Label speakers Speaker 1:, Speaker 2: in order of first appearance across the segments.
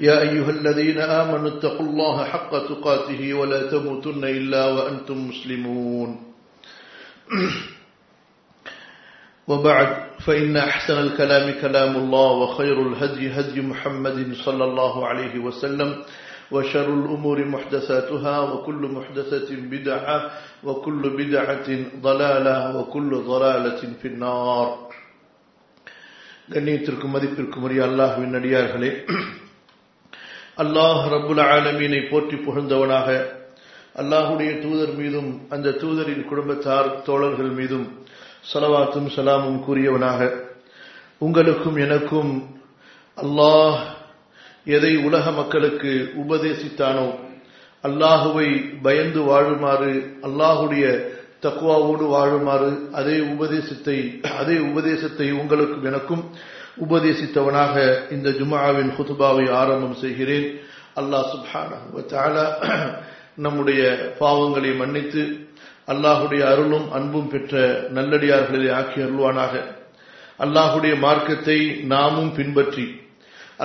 Speaker 1: يا أيها الذين آمنوا اتقوا الله حق تقاته ولا تموتن إلا وأنتم مسلمون وبعد فإن أحسن الكلام كلام الله وخير الهدي هدي محمد صلى الله عليه وسلم وشر الأمور محدثاتها وكل محدثة بدعة وكل بدعة ضلالة وكل ضلالة في النار கண்ணியத்திற்கும் மதிப்பிற்கும் உரிய அல்லாஹுவின் அடியார்களே அல்லாஹ் ரபுல் ஆலமீனை போற்றி புகழ்ந்தவனாக. அல்லாஹுடைய தூதர் மீதும் அந்த தூதரின் குடும்பத்தார் தோழர்கள் மீதும் சலவாத்தும் சலாமும் கூறியவனாக. உங்களுக்கும் எனக்கும் அல்லாஹ் எதை உலக மக்களுக்கு உபதேசித்தானோ அல்லாஹுவை பயந்து வாழுமாறு அல்லாஹுடைய தக்குவாவோடு வாழுமாறு அதே உபதேசத்தை அதே உபதேசத்தை உங்களுக்கும் எனக்கும் உபதேசித்தவனாக இந்த ஜுமாவின் ஹுதுபாவை ஆரம்பம் செய்கிறேன். அல்லாஹ் சுப்ஹானா நம்முடைய பாவங்களை மன்னித்து அல்லாஹுடைய அருளும் அன்பும் பெற்ற நல்லடியார்களை ஆக்கி அருள்வானாக. அல்லாஹுடைய மார்க்கத்தை நாமும் பின்பற்றி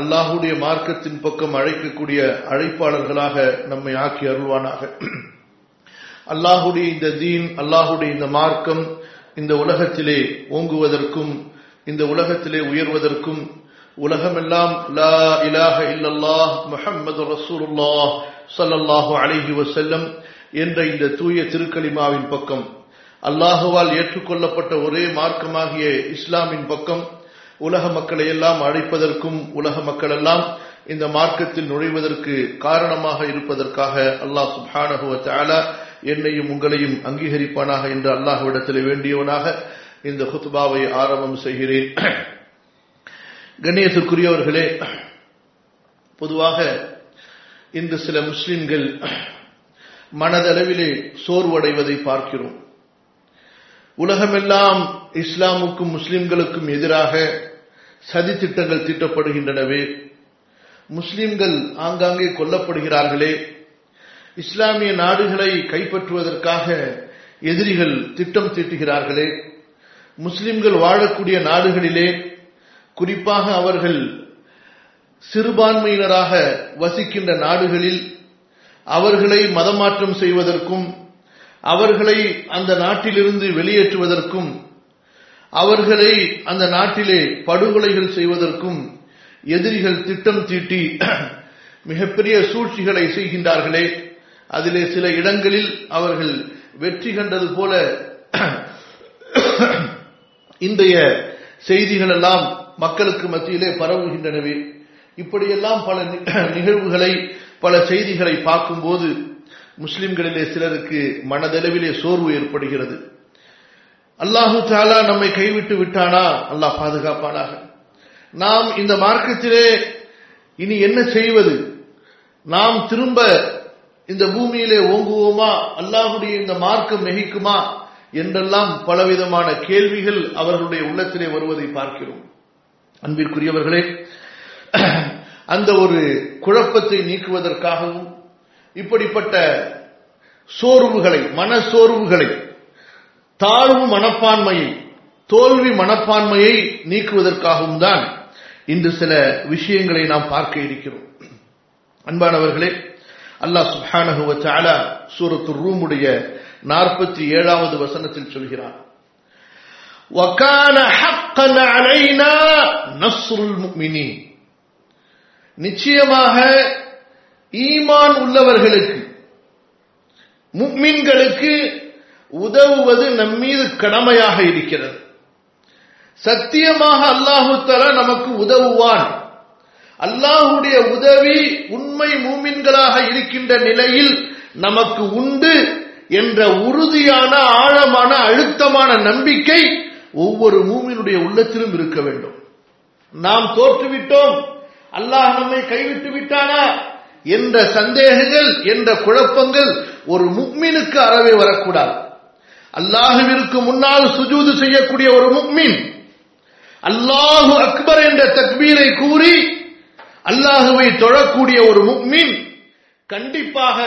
Speaker 1: அல்லாஹுடைய மார்க்கத்தின் பக்கம் அழைக்கக்கூடிய அழைப்பாளர்களாக நம்மை ஆக்கி அருள்வானாக. அல்லாஹுடைய இந்த தீன் அல்லாஹுடைய இந்த மார்க்கம் இந்த உலகத்திலே ஓங்குவதற்கும் இந்த உலகத்திலே உயர்வதற்கும் உலகமெல்லாம் லா இலாஹ இல்லல்லாஹ் முஹம்மது ரசூலுல்லாஹ் சல்லல்லாஹு அலைஹி வசல்லம் என்ற இந்த தூய திருக்கலிமாவின் பக்கம். அல்லாஹுவால் ஏற்றுக்கொள்ளப்பட்ட ஒரே மார்க்கமாகிய இஸ்லாமின் பக்கம். உலக மக்களை எல்லாம் அழைப்பதற்கும் உலக மக்கள் எல்லாம் இந்த மார்க்கத்தில் நுழைவதற்கு காரணமாக இருப்பதற்காக அல்லாஹ் சுப்ஹானஹுவ என்னையும் உங்களையும் அங்கீகரிப்பானாக என்று அல்லாஹுவிடத்தில் வேண்டியவனாக இந்த ஹுத்பாவை ஆரம்பம் செய்கிறேன். கண்ணியத்திற்குரியவர்களே பொதுவாக இன்று சில முஸ்லிம்கள் மனதளவிலே சோர்வடைவதை பார்க்கிறோம். உலகமெல்லாம் இஸ்லாமுக்கும் முஸ்லிம்களுக்கும் எதிராக சதித்திட்டங்கள் தீட்டப்படுகின்றனவே. முஸ்லிம்கள் ஆங்காங்கே கொல்லப்படுகிறார்களே. இஸ்லாமிய நாடுகளை கைப்பற்றுவதற்காக எதிரிகள் திட்டம் தீட்டுகிறார்களே. முஸ்லிம்கள் வாழக்கூடிய நாடுகளிலே குறிப்பாக அவர்கள் சிறுபான்மையினராக வசிக்கின்ற நாடுகளில் அவர்களை மதமாற்றம் செய்வதற்கும் அவர்களை அந்த நாட்டிலிருந்து வெளியேற்றுவதற்கும் அவர்களை அந்த நாட்டிலே படுகொலைகள் செய்வதற்கும் எதிரிகள் திட்டம் தீட்டி மிகப்பெரிய சூழ்ச்சிகளை செய்கின்றார்களே. அதிலே சில இடங்களில் அவர்கள் வெற்றி கண்டது போல இன்றைய செய்திகள் எல்லாம் மக்களுக்கு மத்தியிலே பரவுகின்றனவே. இப்படியெல்லாம் பல நிகழ்வுகளை பல செய்திகளை பார்க்கும்போது முஸ்லிம்களிலே சிலருக்கு மனதளவிலே சோர்வு ஏற்படுகிறது. அல்லாஹு தாலா நம்மை கைவிட்டு விட்டானா? அல்லாஹ் பாதுகாப்பானாக. நாம் இந்த மார்க்கத்திலே இனி என்ன செய்வது? நாம் திரும்ப இந்த பூமியிலே ஓங்குவோமா? அல்லாஹுடைய இந்த மார்க்கம் நெகிக்குமா? என்றெல்லாம் பலவிதமான கேள்விகள் அவர்களுடைய உள்ளத்திலே வருவதை பார்க்கிறோம். அன்பிற்குரியவர்களே அந்த ஒரு குழப்பத்தை நீக்குவதற்காகவும் இப்படிப்பட்ட சோர்வுகளை மன சோர்வுகளை தாழ்வு மனப்பான்மையை தோல்வி மனப்பான்மையை நீக்குவதற்காகவும் தான் இன்று சில விஷயங்களை நாம் பார்க்க இருக்கிறோம். அன்பானவர்களே அல்லாஹ் சுஹானகுவ சூரத்து ரூமுடைய நாற்பத்தி ஏழாவது வசனத்தில் சொல்கிறார். நிச்சயமாக ஈமான் உள்ளவர்களுக்கு முக்மின்களுக்கு உதவுவது நம்மீது கடமையாக இருக்கிறது. சத்தியமாக அல்லாஹு நமக்கு உதவுவான். அல்லாஹுடைய உதவி உண்மை மூமின்களாக இருக்கின்ற நிலையில் நமக்கு உண்டு. என்ற உறுதியான ஆழமான அழுத்தமான நம்பிக்கை ஒவ்வொரு மூமினுடைய உள்ளத்திலும் இருக்க வேண்டும். நாம் தோற்றுவிட்டோம். அல்லாஹ் நம்மை கைவிட்டு விட்டானா? என்ற சந்தேகங்கள் என்ற குழப்பங்கள் ஒரு முக்மினுக்கு அறவே வரக்கூடாது. அல்லாஹுவிற்கு முன்னால் சுஜூது செய்யக்கூடிய ஒரு முக்மின் அல்லாஹு அக்பர் என்ற தக்பீரை கூறி அல்லாஹுவை தொழக்கூடிய ஒரு முக்மின் கண்டிப்பாக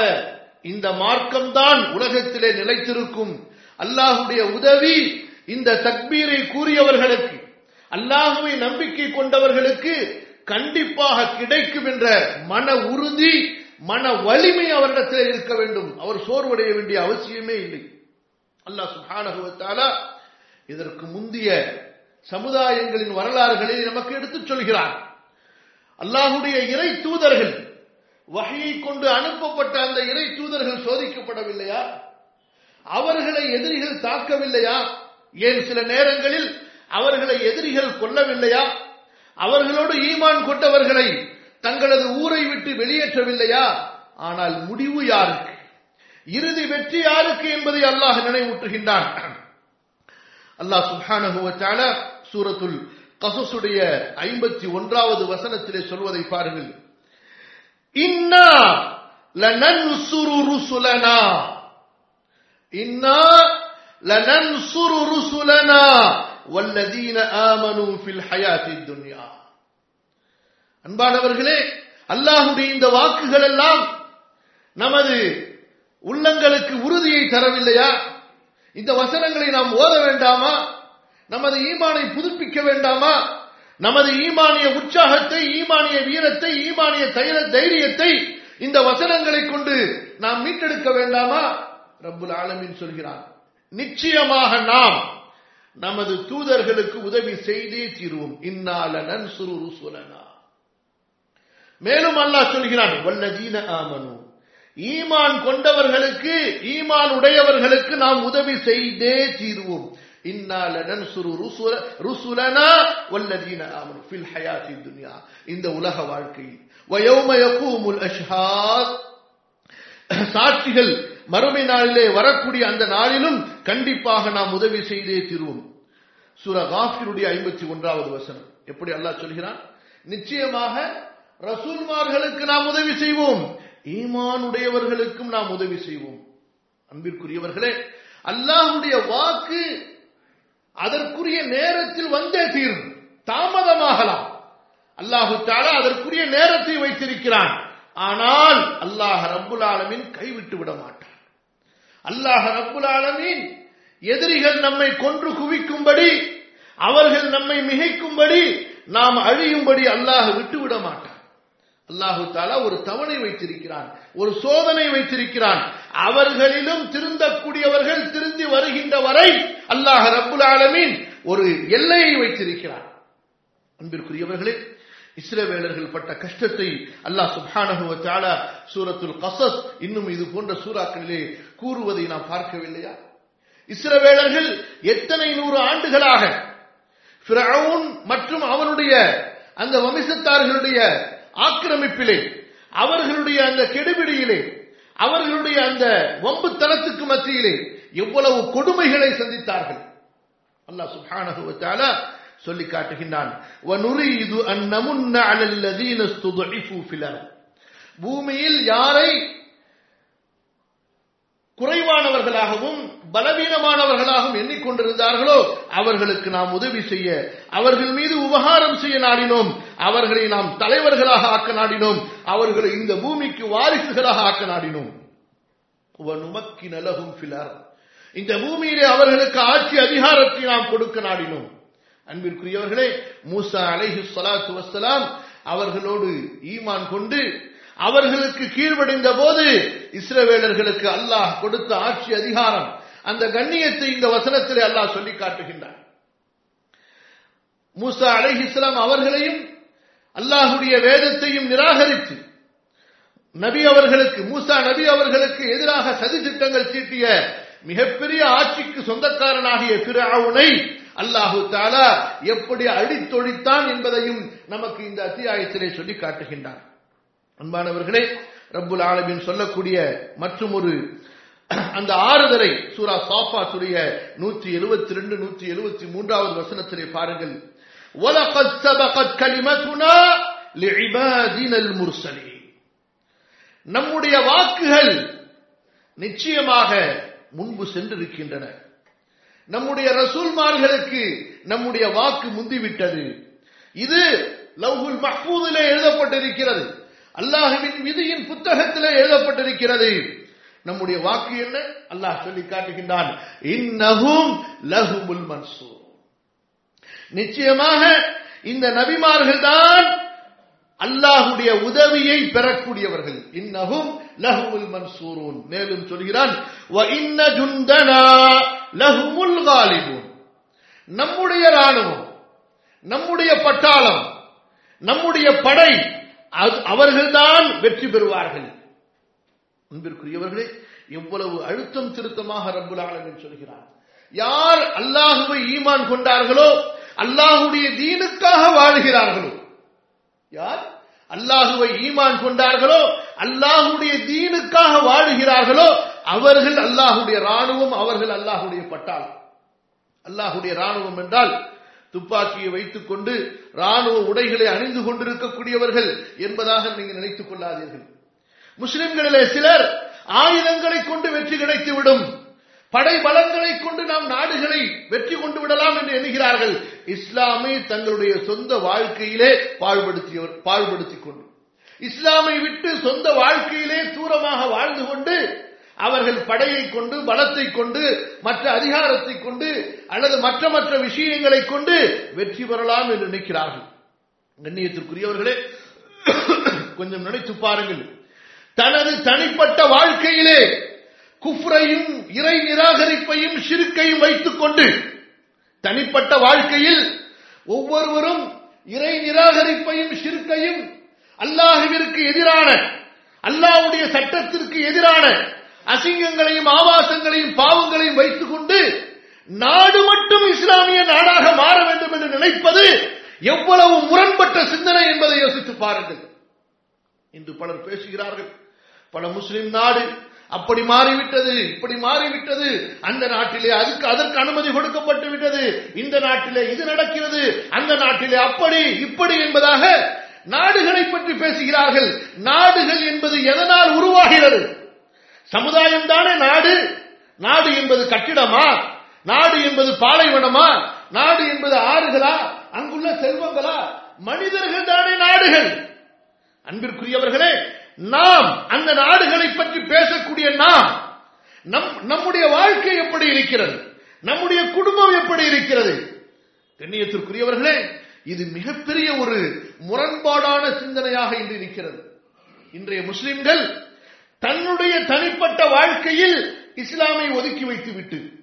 Speaker 1: இந்த மார்க்கம்தான் உலகத்திலே நிலைத்திருக்கும். அல்லாஹுடைய உதவி இந்த தக்பீரை கூறியவர்களுக்கு அல்லாஹுவை நம்பிக்கை கொண்டவர்களுக்கு கண்டிப்பாக கிடைக்கும் என்ற மன உறுதி மன வலிமை அவரிடத்தில் இருக்க வேண்டும். அவர் சோர்வடைய வேண்டிய அவசியமே இல்லை. அல்லாஹ் சுபானகுவத்தால இதற்கு முந்திய சமுதாயங்களின் வரலாறுகளை நமக்கு எடுத்துச் சொல்கிறார் அல்லாஹுடைய இறை தூதர்கள் வகையை கொண்டு அனுப்பப்பட்ட அந்த இறை தூதர்கள் சோதிக்கப்படவில்லையா? அவர்களை எதிரிகள் தாக்கவில்லையா? ஏன் சில நேரங்களில் அவர்களை எதிரிகள் கொல்லவில்லையா? அவர்களோடு ஈமான் கொண்டவர்களை தங்களது ஊரை விட்டு வெளியேற்றவில்லையா? ஆனால் முடிவு யாருக்கு? இறுதி வெற்றி யாருக்கு என்பதை அல்லாஹ் நினைவூட்டுகின்றான். அல்லாஹ் சுஹானகுவத்தால சூரத்துல் கசசுடைய ஐம்பத்தி ஒன்றாவது வசனத்திலே சொல்வதை பாருங்கள். இன்னா லனன்சுரு ருசுலனா இன்னா லனன்சுரு ருசுலனா வல்லதீன ஆமனு ஃபில் ஹயாத்தி துன்யா அன்பானவர்களே அல்லாஹுடைய இந்த வாக்குகள் எல்லாம் நமது உள்ளங்களுக்கு உறுதியை தரவில்லையா? இந்த வசனங்களை நாம் ஓத வேண்டாமா? நமது ஈமானை புதுப்பிக்க வேண்டாமா? நமது ஈமானிய உற்சாகத்தை ஈமானிய வீரத்தை ஈமானிய தைர தைரியத்தை இந்த வசனங்களை கொண்டு நாம் மீட்டெடுக்க வேண்டாமா? ரப்புல் ஆலமின் சொல்கிறான் நிச்சயமாக நாம் நமது தூதர்களுக்கு உதவி செய்தே தீருவோம். இந்நாளன் சுரு ருசுலனா. மேலும் அல்லாஹ் சொல்கிறான் வல்லதீன ஆமனு. ஈமான் கொண்டவர்களுக்கு ஈமான் உடையவர்களுக்கு நாம் உதவி செய்தே தீருவோம். இன்னால நன்சுரு ருசுல ருசுலனா வல்லதீன ஆமனு ஃபில் ஹயாத்தி துன்யா இந்த உலக வாழ்க்கையில். வயௌம யகூமுல் அஷ்ஹாத் சாட்சிகள் மறுமை நாளிலே வரக்கூடிய அந்த நாளிலும் கண்டிப்பாக நாம் உதவி செய்தே தீருவோம். சுர காஃபிருடைய ஐம்பத்தி ஒன்றாவது வசனம். எப்படி அல்லாஹ் சொல்கிறான்? நிச்சயமாக ரசூல்மார்களுக்கு நாம் உதவி செய்வோம். ஈமானுடையவர்களுக்கும் நாம் உதவி செய்வோம். அன்பிற்குரியவர்களே அல்லாஹுடைய வாக்கு அதற்குரிய நேரத்தில் வந்தே தீரும். தாமதமாகலாம். அல்லாஹு தாலா அதற்குரிய நேரத்தை வைத்திருக்கிறான். ஆனால் அல்லாஹ் ரப்புல் ஆலமின் கைவிட்டு விட மாட்டான். அல்லாஹ் ரப்புல் ஆலமின் எதிரிகள் நம்மை கொன்று குவிக்கும்படி அவர்கள் நம்மை மிகைக்கும்படி நாம் அழியும்படி அல்லாஹ் விட்டு விட மாட்டான். அல்லாஹு தாலா ஒரு தவணை வைத்திருக்கிறான். ஒரு சோதனை வைத்திருக்கிறான். அவர்களிலும் திருந்தக்கூடியவர்கள் திருந்தி வருகின்ற வரை அல்லாஹ் ரப்புல் ஆலமின் ஒரு எல்லையை வைத்திருக்கிறான். அன்பிற்குரியவர்களே இஸ்ரேவேலர்கள் பட்ட கஷ்டத்தை அல்லாஹ் சுப்ஹானஹு சூரத்துல் கசஸ் இன்னும் இது போன்ற சூறாக்களிலே கூறுவதை நாம் பார்க்கவில்லையா? இஸ்ரவேலர்கள் எத்தனை நூறு ஆண்டுகளாக மற்றும் அவனுடைய அந்த வம்சத்தார்களுடைய ஆக்கிரமிப்பிலே அவர்களுடைய அந்த கெடுபிடியிலே அவர்களுடைய அந்த வம்புத்தலத்துக்கு மத்தியிலே எவ்வளவு கொடுமைகளை சந்தித்தார்கள். அல்லாஹ் சுஹானகுவத்தால சொல்லி காட்டுகின்றான். அலல் பூமியில் யாரை குறைவானவர்களாகவும் பலவீனமானவர்களாகவும் எண்ணிக்கொண்டிருந்தார்களோ அவர்களுக்கு நாம் உதவி செய்ய அவர்கள் மீது உபகாரம் செய்ய நாடினோம் அவர்களை நாம் தலைவர்களாக ஆக்க நாடினோம் அவர்களை இந்த பூமிக்கு வாரிசுகளாக ஆக்க நாடினோம். நலகும் இந்த பூமியிலே அவர்களுக்கு ஆட்சி அதிகாரத்தை நாம் கொடுக்க நாடினோம். அன்பிற்குரியவர்களே மூசா அலைஹி சலாத்து வசலாம் அவர்களோடு ஈமான் கொண்டு அவர்களுக்கு கீழ்வடைந்த போது இஸ்ரவேலர்களுக்கு அல்லாஹ் கொடுத்த ஆட்சி அதிகாரம் அந்த கண்ணியத்தை இந்த வசனத்தில் அல்லாஹ் சொல்லி காட்டுகின்றார் மூசா அலைஹிஸ்லாம் அவர்களையும் அல்லாஹுடைய வேதத்தையும் நிராகரித்து நபி அவர்களுக்கு மூசா நபி அவர்களுக்கு எதிராக சதி திட்டங்கள் தீட்டிய மிகப்பெரிய ஆட்சிக்கு சொந்தக்காரனாகிய பிறவுனை அல்லாஹு தாலா எப்படி அடித்தொழித்தான் என்பதையும் நமக்கு இந்த அத்தியாயத்திலே சொல்லி காட்டுகின்றார் அன்பானவர்களே ரப்புல் ஆலமின் சொல்லக்கூடிய மற்றும் ஒரு அந்த ஆறுதலை சூரா சாஃபாத்துடைய நூற்றி எழுபத்தி ரெண்டு நூற்றி எழுபத்தி மூன்றாவது வசனத்திலே பாருங்கள் وَلَقَدْ سَبَقَتْ كَلِمَتُنَا لِعِبَادِنَا الْمُرْسَلِينَ நம்முடைய வாக்குகள் நிச்சயமாக முன்பு சென்றிருக்கின்றன நம்முடைய ரசூல்மார்களுக்கு நம்முடைய வாக்கு முந்திவிட்டது இது லவ்ஹுல் மஹ்பூதிலே எழுதப்பட்டிருக்கிறது அல்லாஹுவின் விதியின் புத்தகத்திலே எழுதப்பட்டிருக்கிறது நம்முடைய வாக்கு என்ன? அல்லாஹ் சொல்லி காட்டுகின்றான். இன்னஹும் லஹுமுல் மன்சூர். நிச்சயமாக இந்த நபிமார்கள் தான் அல்லாஹுடைய உதவியை பெறக்கூடியவர்கள். இன்னகும் லஹுமுல் மன்சூரூன். மேலும் சொல்கிறான் வ லஹுமுல் காலிபூன். நம்முடைய ராணுவம் நம்முடைய பட்டாளம் நம்முடைய படை அவர்கள்தான் வெற்றி பெறுவார்கள். அன்பிற்குரியவர்களே எவ்வளவு அழுத்தம் திருத்தமாக ரப்புல் ஆலமீன் சொல்கிறார். யார் அல்லாஹுவை ஈமான் கொண்டார்களோ அல்லாஹுடைய தீனுக்காக வாழுகிறார்களோ? யார் அல்லாஹுவை ஈமான் கொண்டார்களோ அல்லாஹுடைய தீனுக்காக வாழுகிறார்களோ அவர்கள் அல்லாஹுடைய ராணுவம் அவர்கள் அல்லாஹுடைய பட்டால் அல்லாஹுடைய ராணுவம் என்றால் துப்பாக்கியை வைத்துக் கொண்டு ராணுவ உடைகளை அணிந்து கொண்டிருக்கக்கூடியவர்கள் என்பதாக நீங்கள் நினைத்துக் கொள்ளாதீர்கள். முஸ்லிம்களிலே சிலர் ஆயுதங்களை கொண்டு வெற்றி கிடைத்துவிடும். படை பலங்களை கொண்டு நாம் நாடுகளை வெற்றி கொண்டு விடலாம் என்று எண்ணுகிறார்கள். இஸ்லாமை தங்களுடைய சொந்த வாழ்க்கையிலே பாழ்படுத்தியவர் பாழ்படுத்திக் கொண்டு. இஸ்லாமை விட்டு சொந்த வாழ்க்கையிலே தூரமாக வாழ்ந்து கொண்டு அவர்கள் படையை கொண்டு பலத்தை கொண்டு மற்ற அதிகாரத்தை கொண்டு அல்லது மற்ற மற்ற விஷயங்களை கொண்டு வெற்றி பெறலாம் என்று நினைக்கிறார்கள். கண்ணியத்திற்குரியவர்களே கொஞ்சம் நினைத்து பாருங்கள். தனது தனிப்பட்ட வாழ்க்கையிலே குஃப்ரையும் இறை நிராகரிப்பையும் சிறுக்கையும் வைத்துக் கொண்டு தனிப்பட்ட வாழ்க்கையில் ஒவ்வொருவரும் இறை நிராகரிப்பையும் சிறுக்கையும் அல்லாஹுவிற்கு எதிரான அல்லாஹ்வுடைய சட்டத்திற்கு எதிரான அசிங்கங்களையும் ஆபாசங்களையும் பாவங்களையும் வைத்துக் கொண்டு நாடு மட்டும் இஸ்லாமிய நாடாக மாற வேண்டும் என்று நினைப்பது எவ்வளவு முரண்பட்ட சிந்தனை என்பதை யோசித்து பாருங்கள். இன்று பலர் பேசுகிறார்கள். பல முஸ்லிம் நாடு அப்படி மாறிவிட்டது இப்படி மாறிவிட்டது. அந்த நாட்டிலே அதுக்கு அதற்கு அனுமதி கொடுக்கப்பட்டு விட்டது. இந்த நாட்டிலே இது நடக்கிறது. அந்த நாட்டிலே அப்படி இப்படி என்பதாக நாடுகளை பற்றி பேசுகிறார்கள். நாடுகள் என்பது எதனால் உருவாகிறது? சமுதாயம் தானே நாடு? நாடு என்பது கட்டிடமா? நாடு என்பது பாலைவனமா? நாடு என்பது ஆறுகளா? அங்குள்ள செல்வங்களா? மனிதர்கள் தானே நாடுகள். அன்பிற்குரியவர்களே நாம் அந்த நாடுகளை பற்றி பேசக்கூடிய நாம் நம் நம்முடைய வாழ்க்கை எப்படி இருக்கிறது? நம்முடைய குடும்பம் எப்படி இருக்கிறது? கண்ணியத்திற்குரியவர்களே இது மிகப்பெரிய ஒரு முரண்பாடான சிந்தனையாக இன்று இருக்கிறது. இன்றைய முஸ்லிம்கள் தன்னுடைய தனிப்பட்ட வாழ்க்கையில் இஸ்லாமை ஒதுக்கி வைத்துவிட்டு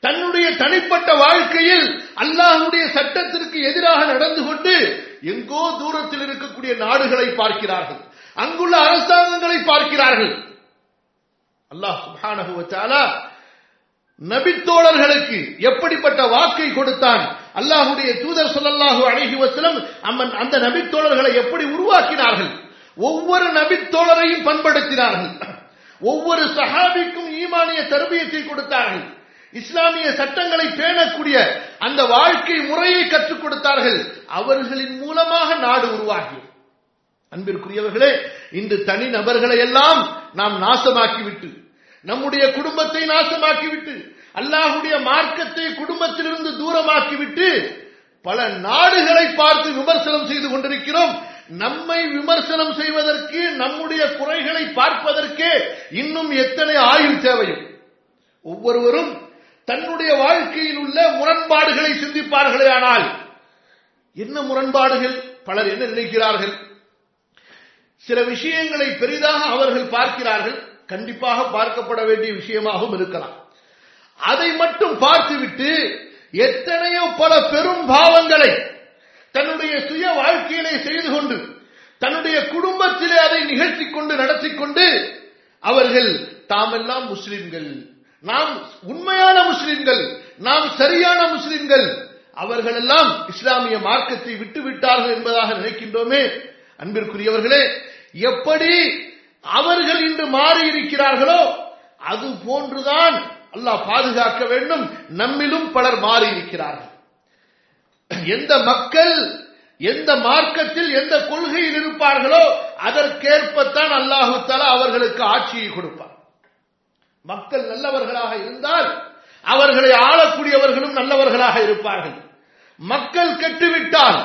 Speaker 1: தன்னுடைய தனிப்பட்ட வாழ்க்கையில் அல்லாஹுடைய சட்டத்திற்கு எதிராக நடந்து கொண்டு எங்கோ தூரத்தில் இருக்கக்கூடிய நாடுகளை பார்க்கிறார்கள். அங்குள்ள அரசாங்கங்களை பார்க்கிறார்கள். அல்லாஹ் சுப்ஹானஹு நபித்தோழர்களுக்கு எப்படிப்பட்ட வாக்கை கொடுத்தான்? அல்லாஹுடைய தூதர் சொல்லல்லாஹு அலைஹி வஸல்லம் அம்மன் அந்த நபித்தோழர்களை எப்படி உருவாக்கினார்கள்? ஒவ்வொரு நபித்தோழரையும் பண்படுத்தினார்கள். ஒவ்வொரு சஹாபிக்கும் ஈமானிய தருவியத்தை கொடுத்தார்கள். இஸ்லாமிய சட்டங்களை பேணக்கூடிய அந்த வாழ்க்கை முறையை கற்றுக் கொடுத்தார்கள். அவர்களின் மூலமாக நாடு உருவாகியது. அன்பிற்குரியவர்களே இன்று தனி நபர்களை எல்லாம் நாம் நாசமாக்கிவிட்டு நம்முடைய குடும்பத்தை நாசமாக்கிவிட்டு அல்லாஹுடைய மார்க்கத்தை குடும்பத்திலிருந்து தூரமாக்கிவிட்டு பல நாடுகளை பார்த்து விமர்சனம் செய்து கொண்டிருக்கிறோம். நம்மை விமர்சனம் செய்வதற்கு நம்முடைய குறைகளை பார்ப்பதற்கே இன்னும் எத்தனை ஆயுள் தேவையும் ஒவ்வொருவரும் தன்னுடைய வாழ்க்கையில் உள்ள முரண்பாடுகளை சிந்திப்பார்களே ஆனால் என்ன முரண்பாடுகள்? பலர் என்ன நினைக்கிறார்கள்? சில விஷயங்களை பெரிதாக அவர்கள் பார்க்கிறார்கள். கண்டிப்பாக பார்க்கப்பட வேண்டிய விஷயமாகவும் இருக்கலாம். அதை மட்டும் பார்த்துவிட்டு எத்தனையோ பல பெரும் பாவங்களை தன்னுடைய சுய வாழ்க்கையிலே செய்து கொண்டு தன்னுடைய குடும்பத்திலே அதை நிகழ்த்தி கொண்டு நடத்தி கொண்டு அவர்கள் தாமெல்லாம் முஸ்லிம்கள் நாம் உண்மையான முஸ்லிம்கள் நாம் சரியான முஸ்லிம்கள் அவர்கள் எல்லாம் இஸ்லாமிய மார்க்கத்தை விட்டு விட்டார்கள் என்பதாக நினைக்கின்றோமே. அன்பிற்குரியவர்களே எப்படி அவர்கள் இன்று மாறி இருக்கிறார்களோ அது போன்றுதான் அல்லாஹ் பாதுகாக்க வேண்டும். நம்மிலும் பலர் மாறி இருக்கிறார்கள் எந்த மக்கள் எந்த மார்க்கத்தில் எந்த கொள்கையில் இருப்பார்களோ அதற்கேற்பத்தான் அல்லாஹு தலா அவர்களுக்கு ஆட்சியை கொடுப்பார். மக்கள் நல்லவர்களாக இருந்தால் அவர்களை ஆளக்கூடியவர்களும் நல்லவர்களாக இருப்பார்கள். மக்கள் கெட்டுவிட்டால்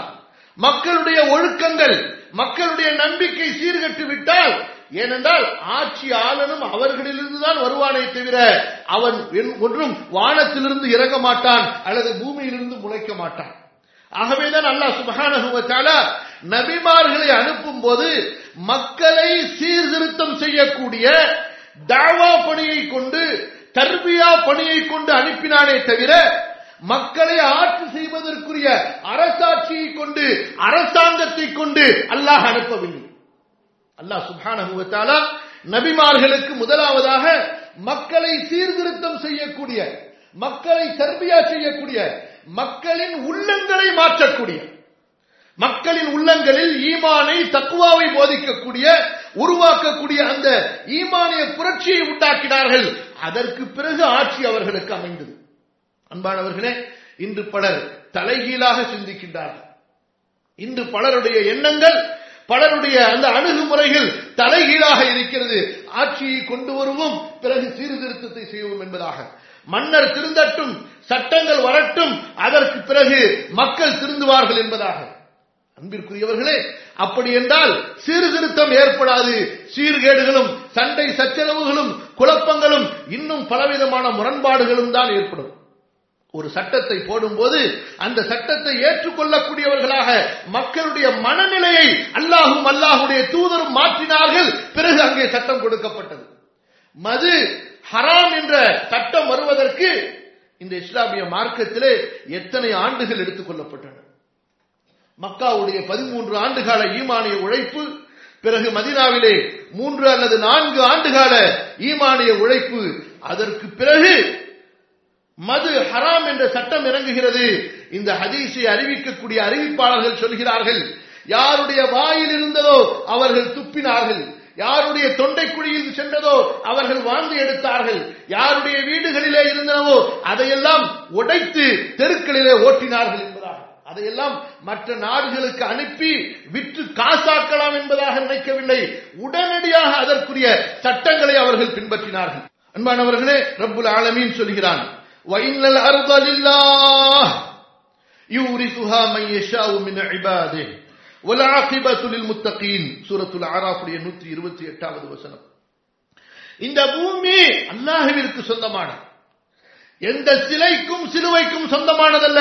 Speaker 1: மக்களுடைய ஒழுக்கங்கள் மக்களுடைய நம்பிக்கை சீர்கட்டு விட்டால் ஏனென்றால் ஆட்சி ஆளனும் அவர்களிலிருந்து தான் வருவானே தவிர அவன் ஒன்றும் வானத்திலிருந்து இறங்க மாட்டான் அல்லது பூமியிலிருந்து முளைக்க மாட்டான். ஆகவேதான் அல்லாஹ் சுபகான நபிமார்களை அனுப்பும் போது மக்களை சீர்திருத்தம் செய்யக்கூடிய தாவா பணியை கொண்டு தர்பியா பணியை கொண்டு அனுப்பினானே தவிர மக்களை ஆட்சி செய்வதற்குரிய அரசாட்சியை கொண்டு அரசாங்கத்தை கொண்டு அல்லாஹ் அனுப்பவில்லை. அல்லாஹ் சுபான நபிமார்களுக்கு முதலாவதாக மக்களை சீர்திருத்தம் செய்யக்கூடிய மக்களை தர்பியா செய்யக்கூடிய மக்களின் உள்ளங்களை மாற்றக்கூடிய மக்களின் உள்ளங்களில் ஈமானை தக்குவாவை போதிக்கக்கூடிய உருவாக்கக்கூடிய அந்த ஈமானிய புரட்சியை உண்டாக்கினார்கள். அதற்கு பிறகு ஆட்சி அவர்களுக்கு அமைந்தது. அன்பானவர்களே இன்று பலர் தலைகீழாக சிந்திக்கின்றார்கள். இன்று பலருடைய எண்ணங்கள் பலருடைய அந்த அணுகுமுறைகள் தலைகீழாக இருக்கிறது. ஆட்சியை கொண்டு வருவோம் பிறகு சீர்திருத்தத்தை செய்வோம் என்பதாக. மன்னர் திருந்தட்டும் சட்டங்கள் வரட்டும் அதற்கு பிறகு மக்கள் திருந்துவார்கள் என்பதாக. அன்பிற்குரியவர்களே அப்படி என்றால் சீர்திருத்தம் ஏற்படாது. சீர்கேடுகளும் சண்டை சச்சரவுகளும் குழப்பங்களும் இன்னும் பலவிதமான முரண்பாடுகளும் தான் ஏற்படும். ஒரு சட்டத்தை போடும்போது அந்த சட்டத்தை ஏற்றுக்கொள்ளக்கூடியவர்களாக மக்களுடைய மனநிலையை அல்லாஹும் அல்லாஹுடைய தூதரும் மாற்றினார்கள். பிறகு அங்கே சட்டம் கொடுக்கப்பட்டது. மது ஹராம் என்ற சட்டம் வருவதற்கு இந்த இஸ்லாமிய மார்க்கத்திலே எத்தனை ஆண்டுகள் எடுத்துக் கொள்ளப்பட்டன. மக்காவுடைய பதிமூன்று ஆண்டுகால ஈமானிய உழைப்பு பிறகு மதினாவிலே மூன்று அல்லது நான்கு ஆண்டுகால ஈமானிய உழைப்பு அதற்கு பிறகு மது ஹராம் என்ற சட்டம் இறங்குகிறது. இந்த ஹதீஸை அறிவிக்கக்கூடிய அறிவிப்பாளர்கள் சொல்கிறார்கள் யாருடைய வாயில் இருந்ததோ அவர்கள் துப்பினார்கள். யாருடைய தொண்டைக்குழியில் சென்றதோ அவர்கள் வாழ்ந்து எடுத்தார்கள். யாருடைய வீடுகளிலே இருந்தனவோ அதையெல்லாம் உடைத்து தெருக்களிலே ஓட்டினார்கள் என்பதாக. அதையெல்லாம் மற்ற நாடுகளுக்கு அனுப்பி விற்று காசாக்கலாம் என்பதாக நினைக்கவில்லை. உடனடியாக அதற்குரிய சட்டங்களை அவர்கள் பின்பற்றினார்கள். அன்பானவர்களே ரப்புல் ஆலமீன் சொல்கிறான் وَإِنَّ الْأَرْضَ لِلَّهِ يُورِثُهَا مَن يَشَاءُ مِنْ عِبَادِهِ وَالْعَاقِبَةُ لِلْمُتَّقِينَ சூரத்துல் அராஃபுடைய 128வது வசனம் இந்த பூமி அல்லாஹ்விற்கு சொந்தமானது எந்த சிலைக்கும் சிலுவைக்கும் சொந்தமானதல்ல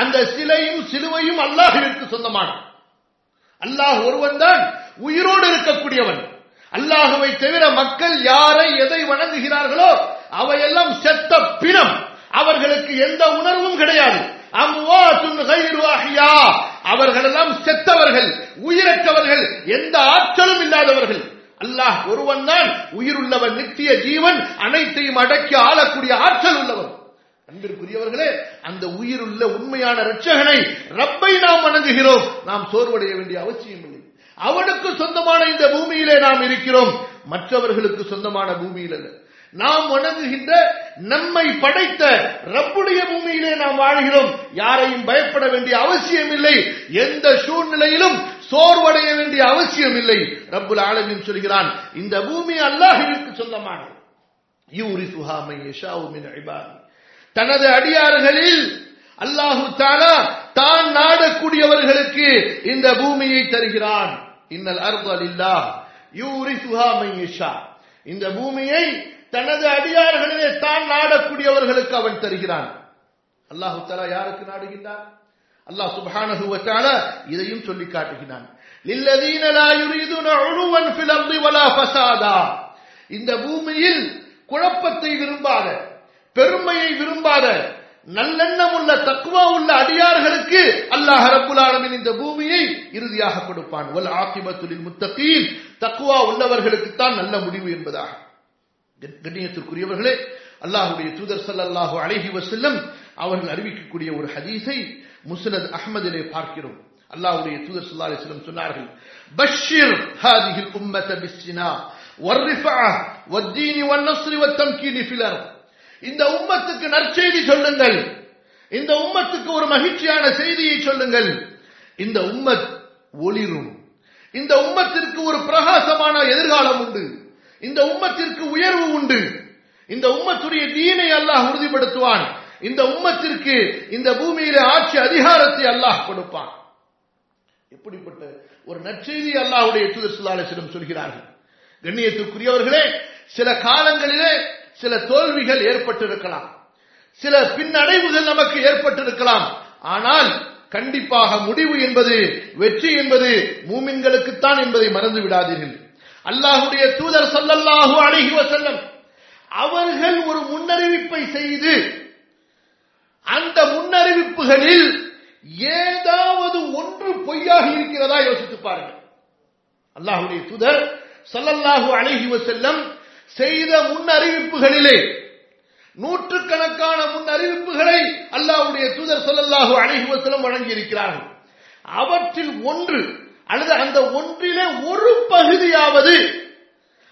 Speaker 1: அந்த சிலையும் சிலுவையும் அல்லாஹ்விற்கு சொந்தமானது அல்லாஹ் ஒருவன் தான் உயிரோடு இருக்கக்கூடியவன் அல்லாஹுவை தவிர மக்கள் யாரை எதை வணங்குகிறார்களோ அவையெல்லாம் செத்த பிணம் அவர்களுக்கு எந்த உணர்வும் கிடையாது. அவர்களெல்லாம் செத்தவர்கள் உயிரற்றவர்கள் எந்த ஆற்றலும் இல்லாதவர்கள். அல்லாஹ் ஒருவன் தான் உயிருள்ளவன் நித்திய ஜீவன் அனைத்தையும் அடக்கி ஆளக்கூடிய ஆற்றல் உள்ளவன். அன்பிற்குரியவர்களே அந்த உயிருள்ள உண்மையான ரட்சகனை ரப்பை நாம் வணங்குகிறோம். நாம் சோர்வடைய வேண்டிய அவசியம் இல்லை. அவனுக்கு சொந்தமான இந்த பூமியிலே நாம் இருக்கிறோம். மற்றவர்களுக்கு சொந்தமான பூமியில் அல்ல. நாம் வணங்குகின்ற நம்மை படைத்த ரப்புடைய பூமியிலே நாம் வாழ்கிறோம். யாரையும் பயப்பட வேண்டிய அவசியம் இல்லை. எந்த சூழ்நிலையிலும் சோர்வடைய வேண்டிய அவசியம் இல்லை. ரப்புல் ஆலமின் சொல்கிறான் இந்த பூமி அல்லாஹிற்கு சொந்தமானது. யூரி தனது அடியார்களில் அல்லாஹு தானா தான் நாடக்கூடியவர்களுக்கு இந்த பூமியை தருகிறான். இன்னல் அர்தல் இல்லா யூரி சுஹாமை இந்த பூமியை தனது அடியார்களிலே தான் நாடக்கூடியவர்களுக்கு அவன் தருகிறான். அல்லாஹு தலா யாருக்கு நாடுகின்றான்? அல்லாஹ் சுப்ஹானஹு இதையும் சொல்லி காட்டுகிறான். வலா இந்த பூமியில் குழப்பத்தை விரும்பாத பெருமையை விரும்பாத நல்லெண்ணம் உள்ள தக்குவா உள்ள அடியார்களுக்கு அல்லாஹ் ரப்புல் இந்த பூமியை இறுதியாக கொடுப்பான். வல் ஆக்கிபத்துலின் முத்தகீன். தக்குவா உள்ளவர்களுக்கு தான் நல்ல முடிவு என்பதாக. கண்ணியத்திற்குரியவர்களே அல்லாஹுடைய தூதர் சல்லாஹு அழகி வசல்லம் அவர்கள் அறிவிக்கக்கூடிய ஒரு ஹதீஸை முசனத் அஹமதிலே பார்க்கிறோம். அல்லாஹுடைய தூதர் சல்லா அலிஸ்லம் சொன்னார்கள் பஷீர் ஹாதிஹில் உம்மத பிஸ்னா வர்ரிஃபா வத்தீனி வன்னஸ்ரி வத்தம்கீனி ஃபிலர் இந்த உம்மத்துக்கு நற்செய்தி சொல்லுங்கள். இந்த உம்மத்துக்கு ஒரு மகிழ்ச்சியான செய்தியை சொல்லுங்கள். இந்த உம்மத் ஒளிரும். இந்த உம்மத்திற்கு ஒரு பிரகாசமான எதிர்காலம் உண்டு. இந்த உம்மத்திற்கு உயர்வு உண்டு. இந்த உம்மத்துடைய தீனை அல்லாஹ் உறுதிப்படுத்துவான். இந்த உம்மத்திற்கு இந்த பூமியில ஆட்சி அதிகாரத்தை அல்லாஹ் கொடுப்பான். எப்படிப்பட்ட ஒரு நற்செய்தி அல்லாஹுடைய தூதர் சுல்லாலிசிடம் சொல்கிறார்கள். கண்ணியத்துக்குரியவர்களே சில காலங்களிலே சில தோல்விகள் ஏற்பட்டிருக்கலாம். சில பின்னடைவுகள் நமக்கு ஏற்பட்டிருக்கலாம். ஆனால் கண்டிப்பாக முடிவு என்பது வெற்றி என்பது மூமின்களுக்குத்தான் என்பதை மறந்து விடாதீர்கள். அல்லாஹுடைய தூதர் சல்லல்லாஹு அலைஹி செல்லம் அவர்கள் ஒரு முன்னறிவிப்பை செய்து அந்த முன்னறிவிப்புகளில் ஏதாவது ஒன்று பொய்யாக இருக்கிறதா யோசித்து பாருங்கள். அல்லாஹுடைய தூதர் சல்லல்லாஹு அலைஹி செல்லம் செய்த முன்னறிவிப்புகளிலே நூற்றுக்கணக்கான முன் அறிவிப்புகளை அல்லாஹ்வுடைய தூதர் ஸல்லல்லாஹு அலைஹி செல்லம் வழங்கி இருக்கிறார்கள் அவற்றில் ஒன்று அல்லது அந்த ஒன்றிலே ஒரு பகுதியாவது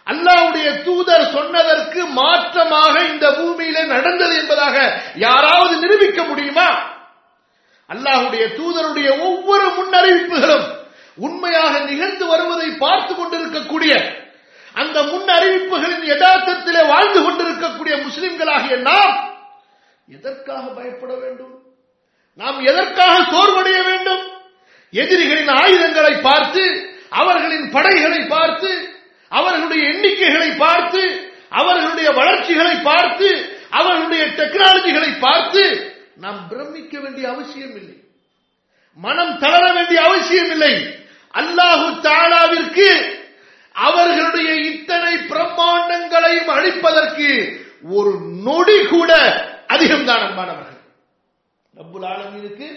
Speaker 1: அல்லாவுடைய தூதர் சொன்னதற்கு மாற்றமாக இந்த பூமியிலே நடந்தது என்பதாக யாராவது நிரூபிக்க முடியுமா? அல்லாஹுடைய தூதருடைய ஒவ்வொரு முன்னறிவிப்புகளும் உண்மையாக நிகழ்ந்து வருவதை பார்த்து கொண்டிருக்கக்கூடிய அந்த முன்னறிவிப்புகளின் யதார்த்தத்திலே வாழ்ந்து கொண்டிருக்கக்கூடிய முஸ்லிம்களாகிய நாம் எதற்காக பயப்பட வேண்டும்? நாம் எதற்காக சோர்வடைய வேண்டும்? எதிரிகளின் ஆயுதங்களை பார்த்து அவர்களின் படைகளை பார்த்து அவர்களுடைய எண்ணிக்கைகளை பார்த்து அவர்களுடைய வளர்ச்சிகளை பார்த்து அவர்களுடைய டெக்னாலஜிகளை பார்த்து நாம் பிரமிக்க வேண்டிய அவசியம் இல்லை. மனம் தளர வேண்டிய அவசியம் இல்லை. அல்லாஹு தாலாவிற்கு அவர்களுடைய இத்தனை பிரம்மாண்டங்களையும் அழிப்பதற்கு ஒரு நொடி கூட அதிகம்தான் அன்பானவர்கள் ரப்புல் ஆலமீனுக்கு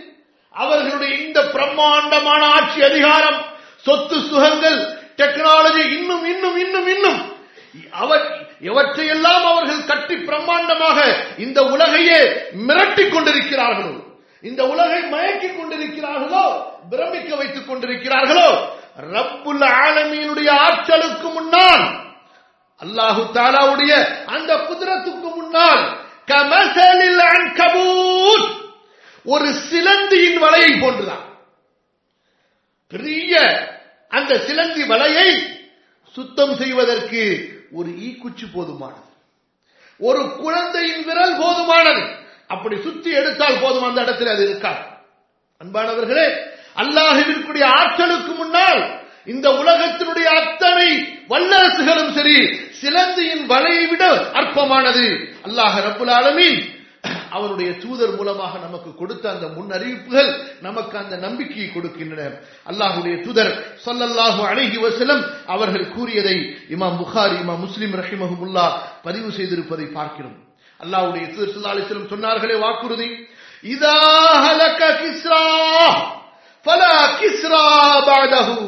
Speaker 1: அவர்களுடைய இந்த பிரம்மாண்டமான ஆட்சி அதிகாரம் சொத்து சுகங்கள் டெக்னாலஜி இன்னும் இன்னும் இன்னும் இன்னும். அவர் எவற்றையெல்லாம் அவர்கள் கட்டி பிரம்மாண்டமாக இந்த உலகையே மிரட்டிக் கொண்டிருக்கிறார்களோ இந்த உலகை மயக்கிக் கொண்டிருக்கிறார்களோ பிரமிக்க வைத்துக் கொண்டிருக்கிறார்களோ ரப்புல் ஆலமியினுடைய ஆற்றலுக்கு முன்னால் அல்லாஹு தாலாவுடைய அந்த குதிரத்துக்கு முன்னால் கமசலில் அன்கபூத் ஒரு சிலந்தியின் வலையை போன்றுதான். பெரிய அந்த சிலந்தி வலையை சுத்தம் செய்வதற்கு ஒரு ஈக்குச்சி போதுமானது. ஒரு குழந்தையின் விரல் போதுமானது. அப்படி சுத்தி எடுத்தால் போதும் அந்த இடத்தில் அது இருக்காது. அன்பானவர்களே அல்லாஹுவிற்குடைய ஆற்றலுக்கு முன்னால் இந்த உலகத்தினுடைய அத்தனை வல்லரசுகளும் சரி சிலந்தியின் வலையை விட அற்பமானது. அல்லாஹ் ரபுல் ஆலமீன் அவனுடைய தூதர் மூலமாக நமக்கு கொடுத்த அந்த முன்னறிவிப்புகள் நமக்கு அந்த நம்பிக்கையை கொடுக்கின்றன. அல்லாஹுடைய தூதர் சொல்லல்லாஹு அழகி வசலம் அவர்கள் கூறியதை இமாம் புகார் இமாம் முஸ்லிம் ரஹிமஹமுல்லா பதிவு செய்திருப்பதை பார்க்கிறோம். அல்லாஹுடைய தூதர் சொல்லா அலிஸ்லம் சொன்னார்களே வாக்குறுதி இதா ஹலக கிஸ்ரா பல கிஸ்ரா பாதஹு